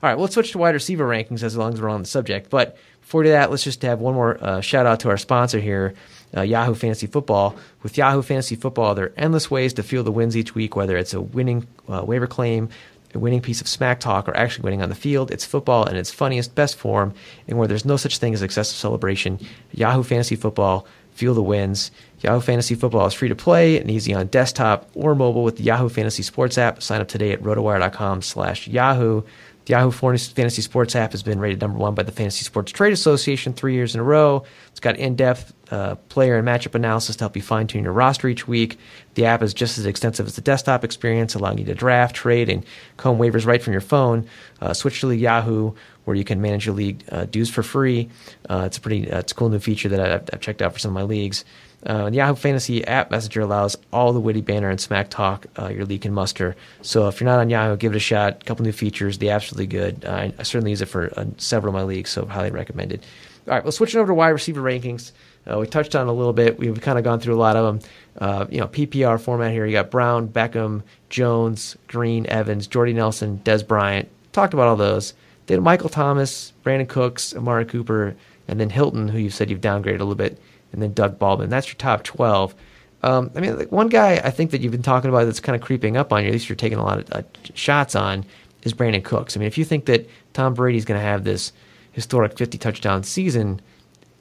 All right, well, let's switch to wide receiver rankings as long as we're on the subject. But before we do that, let's just have one more uh, shout out to our sponsor here uh, Yahoo Fantasy Football. With Yahoo Fantasy Football, there are endless ways to feel the wins each week, whether it's a winning uh, waiver claim, a winning piece of smack talk, or actually winning on the field. It's football in its funniest, best form, and where there's no such thing as excessive celebration. Yahoo Fantasy Football, feel the wins. Yahoo Fantasy Football is free to play and easy on desktop or mobile with the Yahoo Fantasy Sports app. Sign up today at rotowire.com slash Yahoo. The Yahoo Fantasy Sports app has been rated number one by the Fantasy Sports Trade Association three years in a row. It's got in-depth uh, player and matchup analysis to help you fine-tune your roster each week. The app is just as extensive as the desktop experience, allowing you to draft, trade, and comb waivers right from your phone. Uh, switch to Yahoo, where you can manage your league uh, dues for free. Uh, it's a pretty, uh, it's a cool new feature that I've, I've checked out for some of my leagues. Uh, the Yahoo Fantasy App Messenger allows all the witty banner and smack talk uh, your league can muster. So if you're not on Yahoo, give it a shot. A couple new features. The app's really good. I, I certainly use it for uh, several of my leagues, so highly recommended. All right, well, switching over to wide receiver rankings. Uh, we touched on a little bit. We've kind of gone through a lot of them. Uh, you know, PPR format here. You got Brown, Beckham, Jones, Green, Evans, Jordy Nelson, Dez Bryant. Talked about all those. Then Michael Thomas, Brandin Cooks, Amari Cooper, and then Hilton, who you said you've downgraded a little bit and then Doug Baldwin. That's your top 12. Um, I mean, like one guy I think that you've been talking about that's kind of creeping up on you, at least you're taking a lot of uh, shots on, is Brandin Cooks. I mean, if you think that Tom Brady's going to have this historic 50 touchdown season,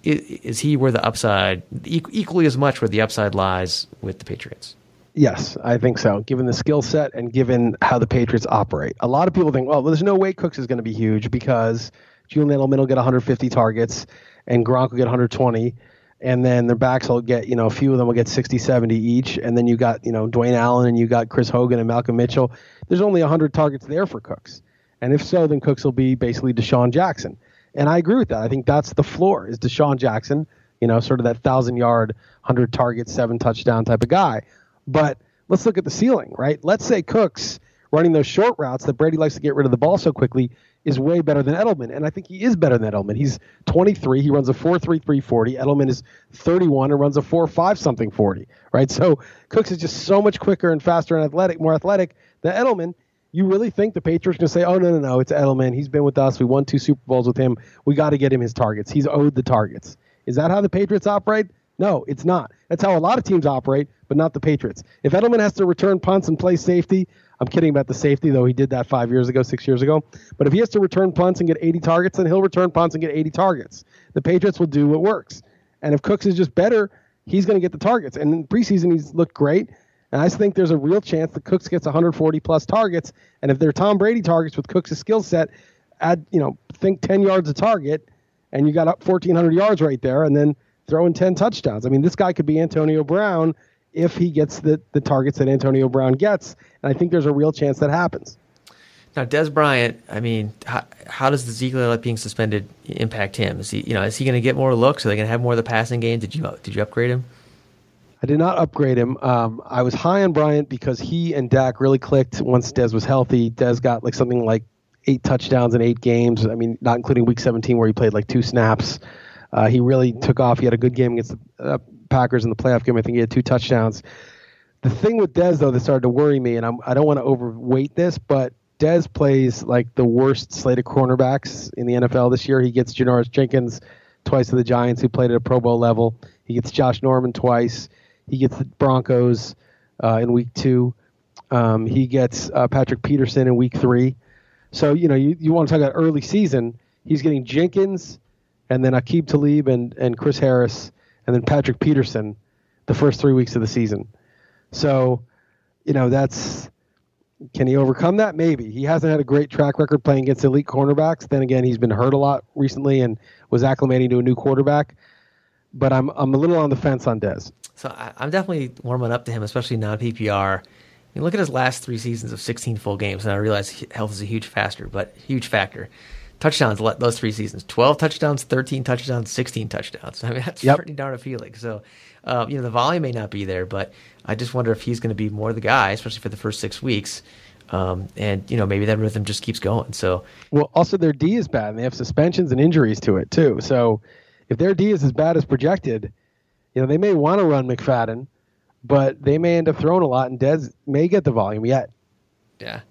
is, he where the upside, equally as much where the upside lies with the Patriots? Yes, I think so. Given the skill set and given how the Patriots operate, a lot of people think, well, there's no way Cooks is going to be huge because Julian Edelman will get 150 targets and Gronk will get 120 and then their backs will get, you know, a few of them will get 60, 70 each. And then you got, you know, Dwayne Allen and you got Chris Hogan and Malcolm Mitchell. There's only 100 targets there for Cooks. And if so, then Cooks will be basically DeSean Jackson. And I agree with that. I think that's the floor is DeSean Jackson, you know, sort of that thousand yard, 100 target, seven touchdown type of guy. But let's look at the ceiling, right? Let's say Cooks running those short routes that Brady likes to get rid of the ball so quickly is way better than Edelman. And I think he is better than Edelman. He's 23. He runs a 4.33 40. Edelman is 31 and runs a 4.5 something 40, right? So Cooks is just so much quicker and faster and athletic, more athletic than Edelman. You really think the Patriots going to say, oh, no, no, no, it's Edelman. He's been with us. We won two Super Bowls with him. We got to get him his targets. He's owed the targets. Is that how the Patriots operate? No, it's not. That's how a lot of teams operate, but not the Patriots. If Edelman has to return punts and play safety, I'm kidding about the safety, though he did that five years ago, six years ago. But if he has to return punts and get 80 targets, then he'll return punts and get 80 targets. The Patriots will do what works. And if Cooks is just better, he's going to get the targets. And in preseason, he's looked great. And I think there's a real chance that Cooks gets 140 plus targets. And if they're Tom Brady targets with Cooks' skill set, add, you know, think 10 yards a target, and you got up 1,400 yards right there, and then throw in 10 touchdowns. I mean, this guy could be Antonio Brown if he gets the, the targets that Antonio Brown gets. And I think there's a real chance that happens. Now, Dez Bryant, I mean, how, how does the Zeke Elliott being suspended impact him? Is he, you know, is he going to get more looks? Are they going to have more of the passing game? Did you did you upgrade him? I did not upgrade him. Um, I was high on Bryant because he and Dak really clicked once Dez was healthy. Dez got like something like eight touchdowns in eight games. I mean, not including Week 17 where he played like two snaps. Uh, he really took off. He had a good game against the uh, Packers in the playoff game. I think he had two touchdowns. The thing with Dez though that started to worry me, and I'm, I do not want to overweight this, but Dez plays like the worst slate of cornerbacks in the NFL this year. He gets Janoris Jenkins twice to the Giants, who played at a Pro Bowl level. He gets Josh Norman twice. He gets the Broncos uh, in week two. Um, he gets uh, Patrick Peterson in week three. So, you know, you, you want to talk about early season. He's getting Jenkins and then Aqib Talib and, and Chris Harris and then Patrick Peterson the first three weeks of the season. So, you know, that's can he overcome that? Maybe. He hasn't had a great track record playing against elite cornerbacks. Then again, he's been hurt a lot recently and was acclimating to a new quarterback. But I'm I'm a little on the fence on Dez. So I, am definitely warming up to him, especially non PPR. I mean, look at his last three seasons of 16 full games, and I realize health is a huge factor, but huge factor. Touchdowns those three seasons: 12 touchdowns, 13 touchdowns, 16 touchdowns. [laughs] I mean, that's yep. pretty darn appealing. So uh, you know, the volume may not be there, but I just wonder if he's going to be more the guy, especially for the first six weeks. Um, and you know, maybe that rhythm just keeps going. So, well, also their D is bad, and they have suspensions and injuries to it too. So, if their D is as bad as projected, you know, they may want to run McFadden, but they may end up throwing a lot, and Dez may get the volume yet. Yeah.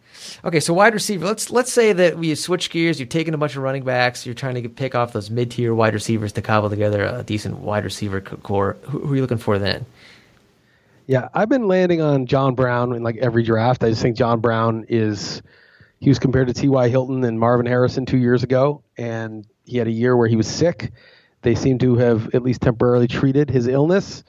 Okay, so wide receiver. Let's let's say that we switch gears. You've taken a bunch of running backs. You're trying to pick off those mid tier wide receivers to cobble together a decent wide receiver core. Who, who, are you looking for then? Yeah, I've been landing on John Brown in like every draft. I just think John Brown is he was compared to T.Y. Hilton and Marvin Harrison two years ago, and he had a year where he was sick. They seem to have at least temporarily treated his illness,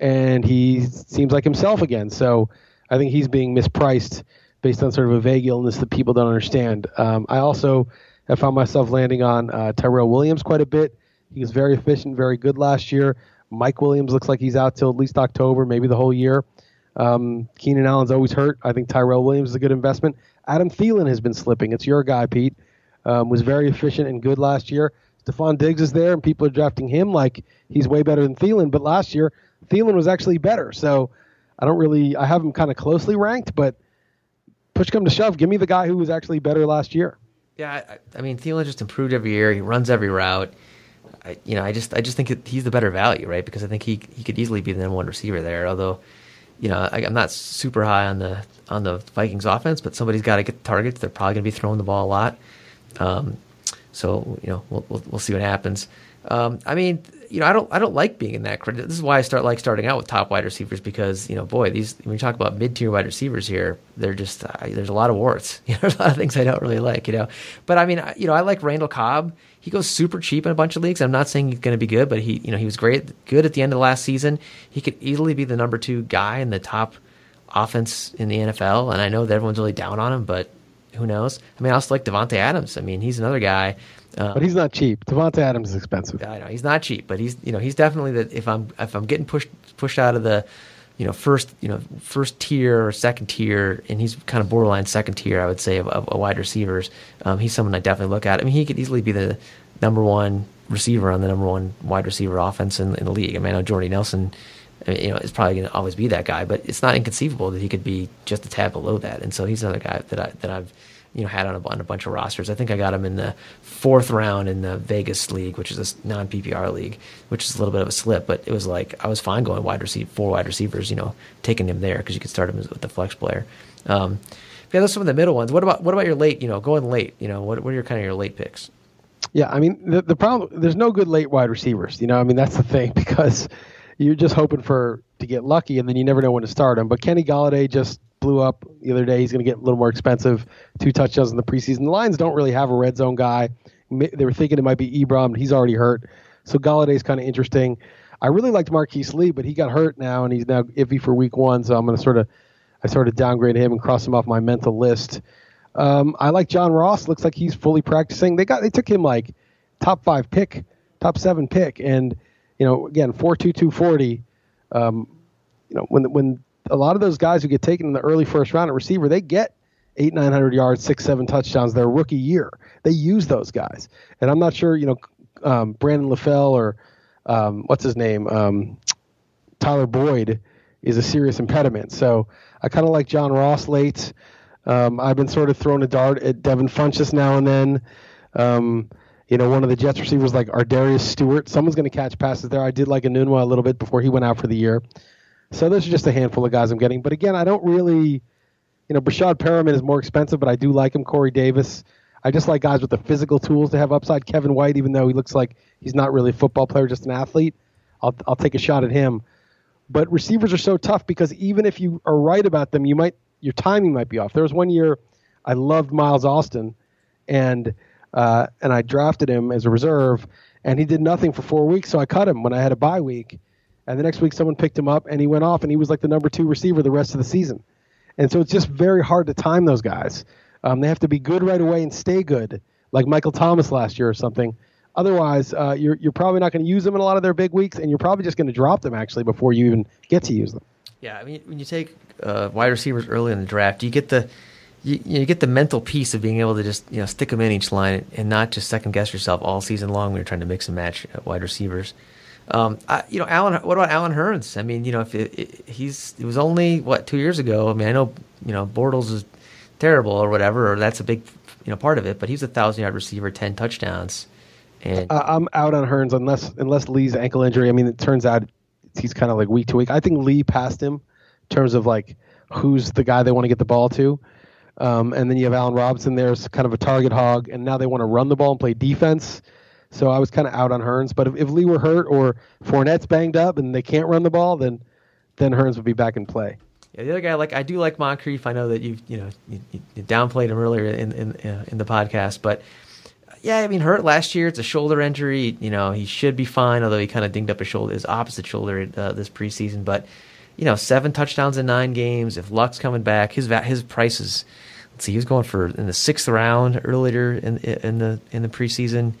and he seems like himself again. So I think he's being mispriced based on sort of a vague illness that people don't understand. Um, I also have found myself landing on uh, Tyrell Williams quite a bit. He was very efficient, very good last year. Mike Williams looks like he's out till at least October, maybe the whole year. Um, Keenan Allen's always hurt. I think Tyrell Williams is a good investment. Adam Thielen has been slipping. It's your guy, Pete. Um, was very efficient and good last year. Stefon Diggs is there, and people are drafting him like he's way better than Thielen. But last year, Thielen was actually better. So I don't really, I have him kind of closely ranked, but push come to shove, give me the guy who was actually better last year. Yeah, I, I mean Thielen just improved every year. He runs every route. I, you know, I just I just think he's the better value, right? Because I think he he could easily be the number one receiver there. Although, you know, I, am not super high on the on the Vikings offense, but somebody's got to get the targets. They're probably going to be throwing the ball a lot. Um, so you know, we'll, we'll, we'll see what happens. Um, I mean, you know, I don't I don't like being in that credit. This is why I start like starting out with top wide receivers because you know, boy, these when you talk about mid tier wide receivers here, they're just uh, there's a lot of warts. [laughs] You know, there's a lot of things I don't really like. You know, but I mean, you know, I like Randall Cobb. He goes super cheap in a bunch of leagues. I'm not saying he's going to be good, but he you know he was great, good at the end of the last season. He could easily be the number two guy in the top offense in the NFL, and I know that everyone's really down on him, but who knows? I mean, I also like Davante Adams. I mean, he's another guy. Um, but he's not cheap. Davante Adams is expensive. I know he's not cheap, but he's you know he's definitely that if I'm if I'm getting pushed pushed out of the you know first you know first tier or second tier, and he's kind of borderline second tier, I would say of, of wide receivers. Um, he's someone I definitely look at. I mean, he could easily be the number one receiver on the number one wide receiver offense in, in the league. I mean, I know Jordy Nelson, you know, is probably going to always be that guy, but it's not inconceivable that he could be just a tad below that. And so he's another guy that I that I've you know had on a, on a bunch of rosters. I think I got him in the fourth round in the Vegas league, which is a non PPR league, which is a little bit of a slip, but it was like I was fine going wide receiver, four wide receivers, you know, taking him there because you could start him with the flex player. Um, yeah, those are some of the middle ones. What about what about your late? You know, going late. You know, what what are your kind of your late picks? Yeah, I mean the the problem there's no good late wide receivers. You know, I mean that's the thing [laughs] because you're just hoping for to get lucky and then you never know when to start him. But Kenny Golladay just blew up the other day. He's going to get a little more expensive. Two touchdowns in the preseason. The Lions don't really have a red zone guy. They were thinking it might be Ebron. He's already hurt. So Golladay's kind of interesting. I really liked Marquise Lee, but he got hurt now and he's now iffy for week one. So I'm going to sort of I sort of downgrade him and cross him off my mental list. Um, I like John Ross. Looks like he's fully practicing. They got they took him like top five pick, top seven pick, and you know again four two two forty. Um, you know when when a lot of those guys who get taken in the early first round at receiver, they get eight nine hundred yards, six seven touchdowns their rookie year. They use those guys, and I'm not sure you know um, Brandon LaFell or um, what's his name um, Tyler Boyd is a serious impediment. So I kind of like John Ross late. Um, I've been sort of throwing a dart at Devin Funchess now and then. You know, one of the Jets receivers like Ardarius Stewart. Someone's going to catch passes there. I did like Enunwa a little bit before he went out for the year. So those are just a handful of guys I'm getting. But again, I don't really, you know, Breshad Perriman is more expensive, but I do like him. Corey Davis. I just like guys with the physical tools to have upside. Kevin White, even though he looks like he's not really a football player, just an athlete, I'll I'll take a shot at him. But receivers are so tough because even if you are right about them, you might your timing might be off. There was one year I loved Miles Austin, and uh, and I drafted him as a reserve, and he did nothing for four weeks, so I cut him when I had a bye week, and the next week someone picked him up and he went off and he was like the number two receiver the rest of the season, and so it's just very hard to time those guys. Um, they have to be good right away and stay good, like Michael Thomas last year or something. Otherwise, uh, you're you're probably not going to use them in a lot of their big weeks, and you're probably just going to drop them actually before you even get to use them. Yeah, I mean, when you take uh, wide receivers early in the draft, you get the you, you get the mental piece of being able to just you know stick them in each line and not just second guess yourself all season long when you're trying to mix and match uh, wide receivers. Um, I, you know, Allen. What about Allen Hurns? I mean, you know, if it, it, he's it was only what two years ago. I mean, I know you know Bortles is terrible or whatever, or that's a big you know part of it. But he's a thousand yard receiver, ten touchdowns. And uh, I'm out on Hurns unless unless Lee's ankle injury. I mean, it turns out he's kind of like week to week. I think Lee passed him in terms of like who's the guy they want to get the ball to. Um, and then you have Allen Robinson there's kind of a target hog, and now they want to run the ball and play defense. So I was kind of out on Hurns. But if, if Lee were hurt or Fournette's banged up and they can't run the ball, then then Hurns would be back in play. Yeah, the other guy, like I do like Moncrief. I know that you've you know you, you downplayed him earlier in in uh, in the podcast, but yeah, I mean, hurt last year. It's a shoulder injury. You know, he should be fine, although he kind of dinged up his shoulder, his opposite shoulder uh, this preseason. But you know, seven touchdowns in nine games. If Luck's coming back, his his prices. Let's see, he was going for in the sixth round earlier in in the in the preseason.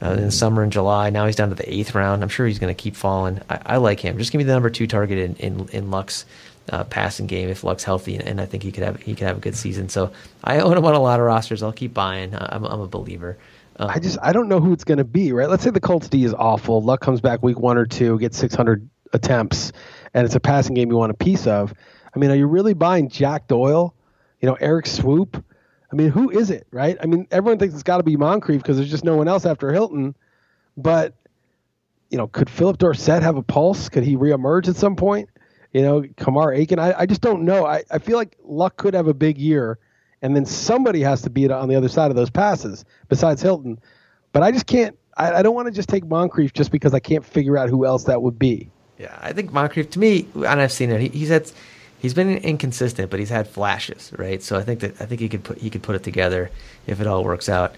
Uh, in the summer in July. Now he's down to the eighth round. I'm sure he's going to keep falling. I, I, like him. Just give me the number two target in in, in Luck's uh, passing game if Luck's healthy, and, and, I think he could have he could have a good season. So I own him on a lot of rosters. I'll keep buying. I'm, I'm a believer. Um, I just I don't know who it's going to be, right? Let's say the Colts D is awful. Luck comes back week one or two, gets 600 attempts, and it's a passing game you want a piece of. I mean, are you really buying Jack Doyle? You know, Erik Swoope? I mean, who is it, right? I mean, everyone thinks it's got to be Moncrief because there's just no one else after Hilton. But you know, could Phillip Dorsett have a pulse? Could he reemerge at some point? You know, Kamar Aiken. I, I just don't know. I, I feel like Luck could have a big year and then somebody has to be on the other side of those passes besides Hilton. But I just can't. I, I don't want to just take Moncrief just because I can't figure out who else that would be. Yeah, I think Moncrief to me, and I've seen it. He, he's had he's been inconsistent, but he's had flashes, right? So I think that I think he could put he could put it together if it all works out.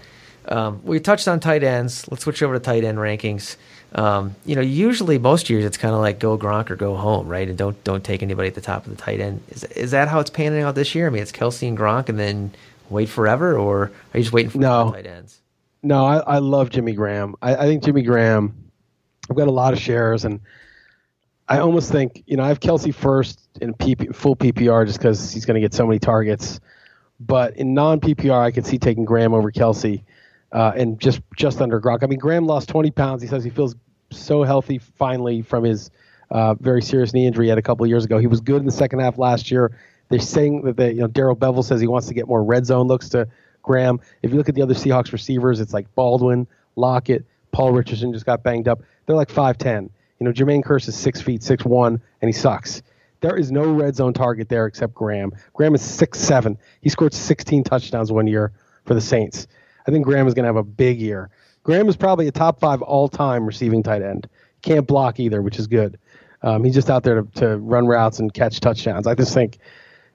Um, we touched on tight ends. Let's switch over to tight end rankings. Um, you know, usually most years it's kind of like go Gronk or go home, right? And don't don't take anybody at the top of the tight end. Is is that how it's panning out this year? I mean, it's Kelce and Gronk, and then wait forever, or are you just waiting for No. tight ends? No, I, I love Jimmy Graham. I, I think Jimmy Graham. I've got a lot of shares, and I almost think you know I have Kelce first in PP, full PPR just because he's going to get so many targets. But in non PPR, I could see taking Graham over Kelce, uh, and just just under Gronk. I mean, Graham lost 20 pounds. He says he feels so healthy finally from his uh, very serious knee injury he had a couple years ago. He was good in the second half last year. They're saying that they, you know Darrell Bevell says he wants to get more red zone looks to Graham. If you look at the other Seahawks receivers, it's like Baldwin, Lockett, Paul Richardson just got banged up. They're like five ten. You know, Jermaine Kearse is six feet, six one, and he sucks. There is no red zone target there except Graham. Graham is six seven. He scored 16 touchdowns one year for the Saints. I think Graham is going to have a big year. Graham is probably a top five all time receiving tight end. Can't block either, which is good. Um, he's just out there to, to run routes and catch touchdowns. I just think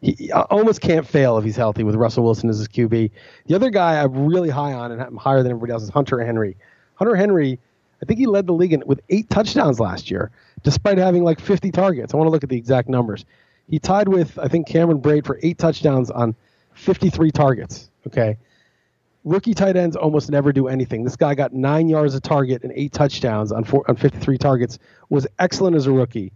he, he almost can't fail if he's healthy with Russell Wilson as his QB. The other guy I'm really high on and I'm higher than everybody else is Hunter Henry. Hunter Henry, I think he led the league in, with eight touchdowns last year, despite having like 50 targets. I want to look at the exact numbers. He tied with I think Cameron Brate for eight touchdowns on 53 targets. Okay, rookie tight ends almost never do anything. This guy got nine yards a target and eight touchdowns on four, on 53 targets. Was excellent as a rookie.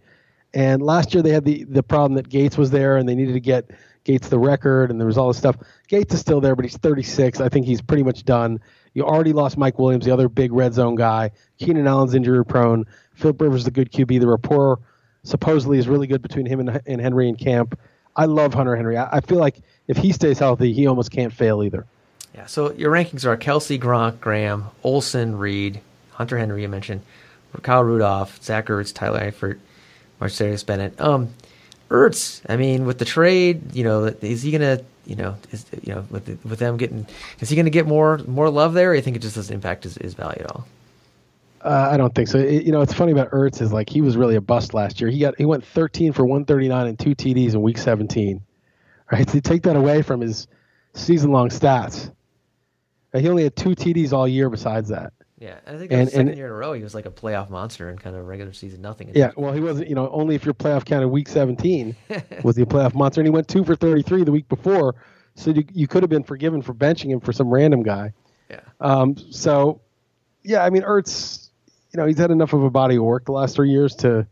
And last year they had the the problem that Gates was there and they needed to get Gates the record and there was all this stuff. Gates is still there, but he's 36. I think he's pretty much done. You already lost Mike Williams, the other big red zone guy. Keenan Allen's injury prone. Philip Rivers is a good QB. The rapport supposedly is really good between him and, and Henry and Camp. I love Hunter Henry. I, I feel like if he stays healthy, he almost can't fail either. Yeah. So your rankings are Kelce, Gronk, Graham, Olsen, Reed, Hunter Henry. You mentioned Kyle Rudolph, Zach Ertz, Tyler Eifert, Martellus Bennett. Um, Ertz. I mean, with the trade, you know, is he gonna, you know, is you know, with the, with them getting, is he gonna get more more love there? Or you think it just doesn't impact his, his value at all? Uh, I don't think so. It, you know, it's funny about Ertz is like he was really a bust last year. He got he went 13 for 139 and two TDs in week 17. Right, so [laughs] you take that away from his season long stats. He only had two TDs all year. Besides that, Yeah, and I think And- second and- year in a row he was like a playoff monster and kind of regular season nothing. yeah. Well, he wasn't. You know, only if your playoff counted week 17 [laughs] was he a playoff monster, and he went two for 33 the week before. So you, you could have been forgiven for benching him for some random guy. yeah. Um, so, yeah, I mean, Ertz, you know, he's had enough of a body of work the last three years to,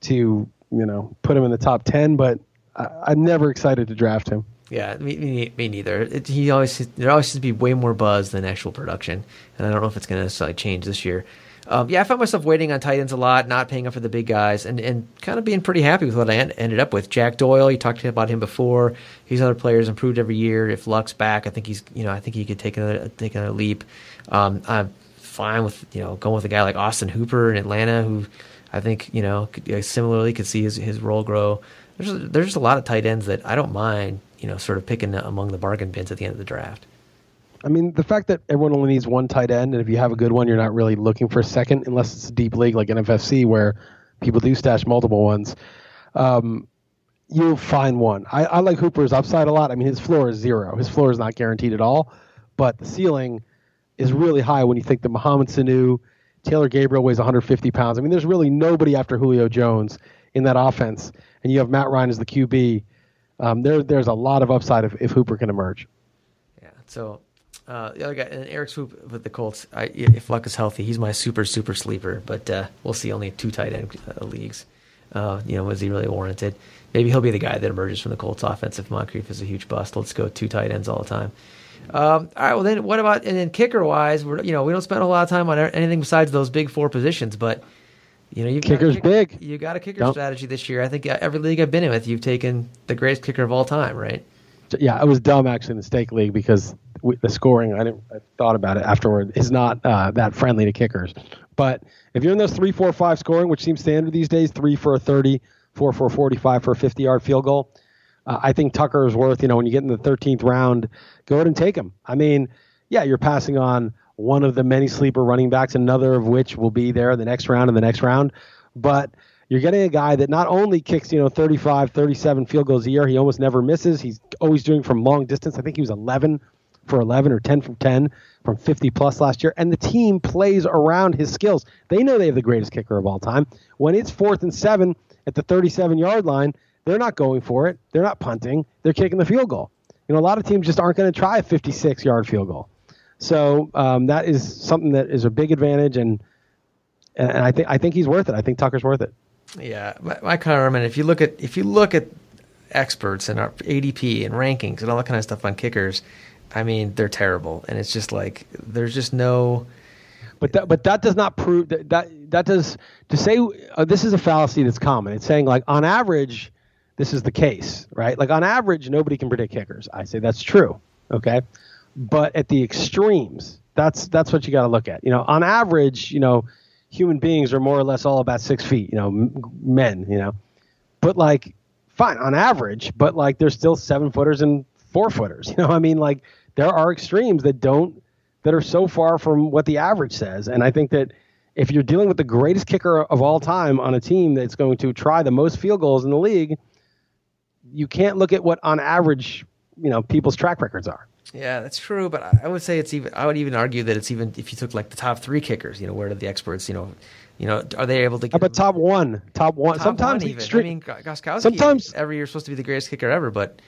to you know, put him in the top ten. But I, I'm never excited to draft him. Yeah, me, me, me neither. It, he always there always seems to be way more buzz than actual production, and I don't know if it's going to necessarily change this year. Um, yeah, I found myself waiting on tight ends a lot, not paying up for the big guys, and, and kind of being pretty happy with what I en- ended up with. Jack Doyle, you talked about him before. These other players improved every year. If Luck's back, I think he's you know I think he could take another take another leap. Um, I'm fine with you know going with a guy like Austin Hooper in Atlanta, who I think you know could, uh, similarly could see his his role grow. There's there's just a lot of tight ends that I don't mind you know sort of picking among the bargain bins at the end of the draft. I mean, the fact that everyone only needs one tight end, and if you have a good one, you're not really looking for a second, unless it's a deep league like NFFC where people do stash multiple ones. Um, you'll find one. I, I like Hooper's upside a lot. I mean, his floor is zero. His floor is not guaranteed at all, but the ceiling is really high when you think that Mohamed Sanu, Taylor Gabriel weighs 150 pounds. I mean, there's really nobody after Julio Jones in that offense, and you have Matt Ryan as the QB. Um, there, there's a lot of upside if, if Hooper can emerge. Yeah. So uh, the other guy, and Erik Swoope with the Colts. I, if Luck is healthy, he's my super super sleeper. But uh, we'll see. Only two tight end uh, leagues. Uh, you know, is he really warranted? Maybe he'll be the guy that emerges from the Colts offense if Moncrief is a huge bust. Let's go two tight ends all the time. Um, all right. Well, then what about and then kicker wise? We're you know we don't spend a lot of time on anything besides those big four positions, but you know, you've Kicker's got a kick- big. You got a kicker Don't- strategy this year. I think uh, every league I've been in with, you've taken the greatest kicker of all time, right? yeah, I was dumb actually in the stake league because with the scoring, I didn't I thought about it afterward, is not uh, that friendly to kickers. But if you're in those three, four, five scoring, which seems standard these days, three for a 30, four for a 45 for a 50 yard field goal, uh, I think Tucker is worth, you know, when you get in the 13th round, go ahead and take him. I mean, yeah, you're passing on one of the many sleeper running backs, another of which will be there the next round and the next round. But you're getting a guy that not only kicks, you know, 35, 37 field goals a year, he almost never misses. He's always doing from long distance. I think he was 11 for 11 or 10 from 10 from 50 plus last year. And the team plays around his skills. They know they have the greatest kicker of all time. When it's fourth and seven at the 37 yard line, they're not going for it. They're not punting. They're kicking the field goal. You know, a lot of teams just aren't going to try a 56 yard field goal. So um, that is something that is a big advantage, and and I think I think he's worth it. I think Tucker's worth it. Yeah, my, my comment. If you look at if you look at experts and our ADP and rankings and all that kind of stuff on kickers, I mean they're terrible, and it's just like there's just no. But that but that does not prove that that, that does to say uh, this is a fallacy that's common. It's saying like on average, this is the case, right? Like on average, nobody can predict kickers. I say that's true. Okay, but at the extremes, that's that's what you got to look at. You know, on average, you know, human beings are more or less all about six feet. You know, m- men. You know, but like, fine on average, but like, there's still seven footers and four footers. [laughs] You know, I mean, like, there are extremes that don't that are so far from what the average says, and I think that. If you're dealing with the greatest kicker of all time on a team that's going to try the most field goals in the league, you can't look at what on average, you know, people's track records are. Yeah, that's true, but I, would say it's even. I would even argue that it's even if you took like the top three kickers. You know, where do the experts? You know, you know, are they able to? How about top one? Top one. top sometimes one even. extre- I mean, Go- Gostkowski. sometimes- every year supposed to be the greatest kicker ever, but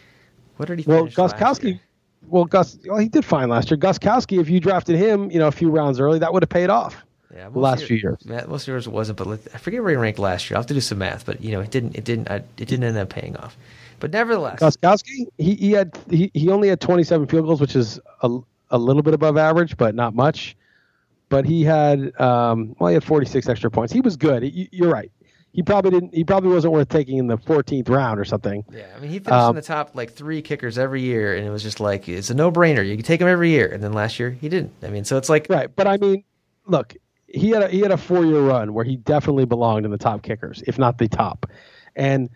what did he? well, Gostkowski. Well, Gus. Well, he did fine last year. Gostkowski, if you drafted him, you know, a few rounds early, that would have paid off. Yeah, last year- few years. most years it wasn't, but I forget where he ranked last year. I'll have to do some math, but you know, it didn't. It didn't. I, it didn't end up paying off. But nevertheless, Gostkowski, he, he had he, he only had 27 field goals, which is a, a little bit above average, but not much. But he had um, well, he had 46 extra points. He was good. He- you're right. He probably didn't. He probably wasn't worth taking in the 14th round or something. Yeah, I mean, he finished Um, in the top like three kickers every year, and it was just like it's a no-brainer. You can take him every year, and then last year he didn't. I mean, so it's like Right, but I mean, look, he had a, he had a four year run where he definitely belonged in the top kickers, if not the top. And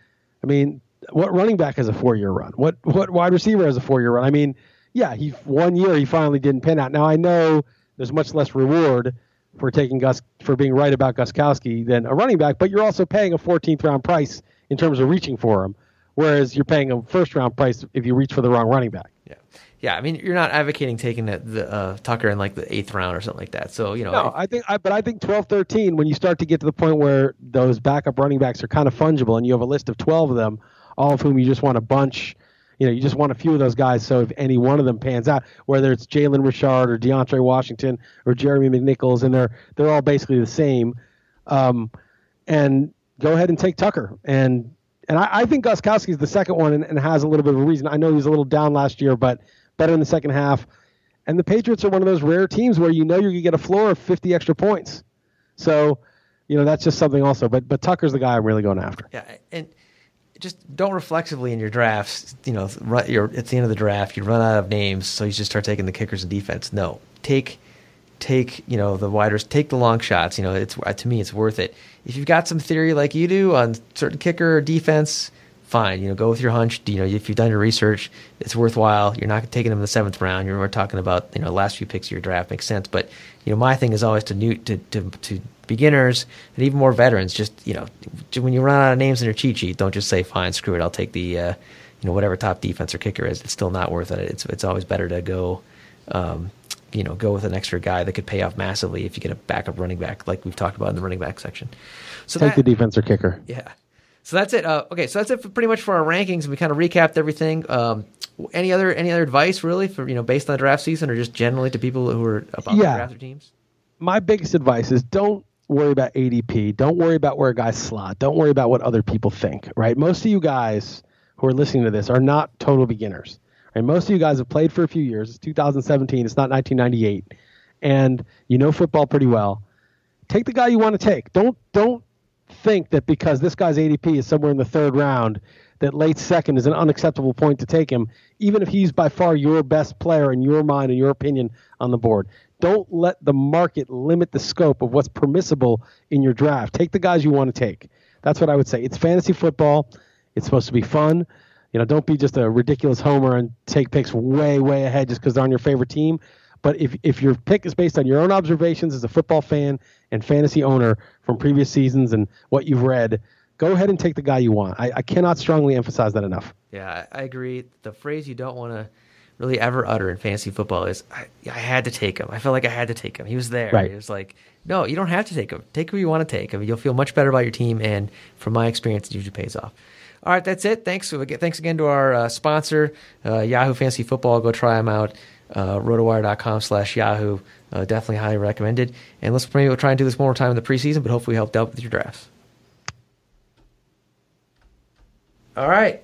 I mean, what running back has a four year run? What what wide receiver has a four year run? I mean, yeah, he one year he finally didn't pin out. Now I know there's much less reward for taking Gus for being right about Gostkowski than a running back, but you're also paying a 14th round price in terms of reaching for him, whereas you're paying a first round price if you reach for the wrong running back. yeah, yeah. I mean, you're not advocating taking the, the uh, Tucker in like the eighth round or something like that. So you know, No, if- I think, I, but I think 12, 13, when you start to get to the point where those backup running backs are kind of fungible, and you have a list of 12 of them, all of whom you just want a bunch, you know, you just want a few of those guys. So if any one of them pans out, whether it's Jalen Richard or DeAndre Washington or Jeremy McNichols, and they're they're all basically the same, um, and go ahead and take Tucker. And and I, I think Gostkowski is the second one and, and has a little bit of a reason. I know he was a little down last year, but better in the second half. And the Patriots are one of those rare teams where you know you're gonna get a floor of 50 extra points. So, you know, that's just something also. But but Tucker's the guy I'm really going after. Yeah, and just don't reflexively in your drafts. You know, run, at the end of the draft, you run out of names, so you just start taking the kickers and defense. No, take take you know the widers, take the long shots. You know, it's uh, to me it's worth it. If you've got some theory like you do on certain kicker or defense, fine. You know, go with your hunch. You know, if you've done your research, it's worthwhile. You're not taking them in the seventh round. You're we're talking about you know last few picks of your draft makes sense. But you know, my thing is always to new to to, to beginners and even more veterans. Just you know, when you run out of names in your cheat sheet, don't just say fine, screw it. I'll take the uh, you know whatever top defense or kicker is. It's still not worth it. It's it's always better to go. Um, you know, go with an extra guy that could pay off massively if you get a backup running back, like we've talked about in the running back section. So Take that, the defense or kicker. yeah. So that's it. Uh, okay, so that's it for pretty much for our rankings. We kind of recapped everything. Um, any other any other advice really for you know based on the draft season or just generally to people who are about to Yeah. draft their teams? my biggest advice is don't worry about ADP. Don't worry about where a guy slot. Don't worry about what other people think, right? Most of you guys who are listening to this are not total beginners. Right? Most of you guys have played for a few years. It's 2017. It's not 1998. And you know football pretty well. Take the guy you want to take. Don't don't think that because this guy's ADP is somewhere in the third round that late second is an unacceptable point to take him, even if he's by far your best player in your mind and your opinion on the board. Don't let the market limit the scope of what's permissible in your draft. Take the guys you want to take. That's what I would say. It's fantasy football. It's supposed to be fun. You know, don't be just a ridiculous homer and take picks way, way ahead just because they're on your favorite team. But if, if your pick is based on your own observations as a football fan and fantasy owner from previous seasons and what you've read, go ahead and take the guy you want. I, I cannot strongly emphasize that enough. Yeah, I I agree. The phrase you don't want to really ever utter in fantasy football is I, I, had to take him. I felt like I had to take him. He was there. Right. It was like, no, you don't have to take him. Take who you want to take. I mean, you'll feel much better about your team. And from my experience, it usually pays off. All right, that's it. Thanks. Uh, thanks again to our uh, sponsor, uh, Yahoo Fantasy Football. Go try them out. Uh, rotowire.com slash Yahoo. Uh, definitely highly recommended. And let's maybe we'll try and do this one more time in the preseason, but hopefully helped out with your drafts. All right.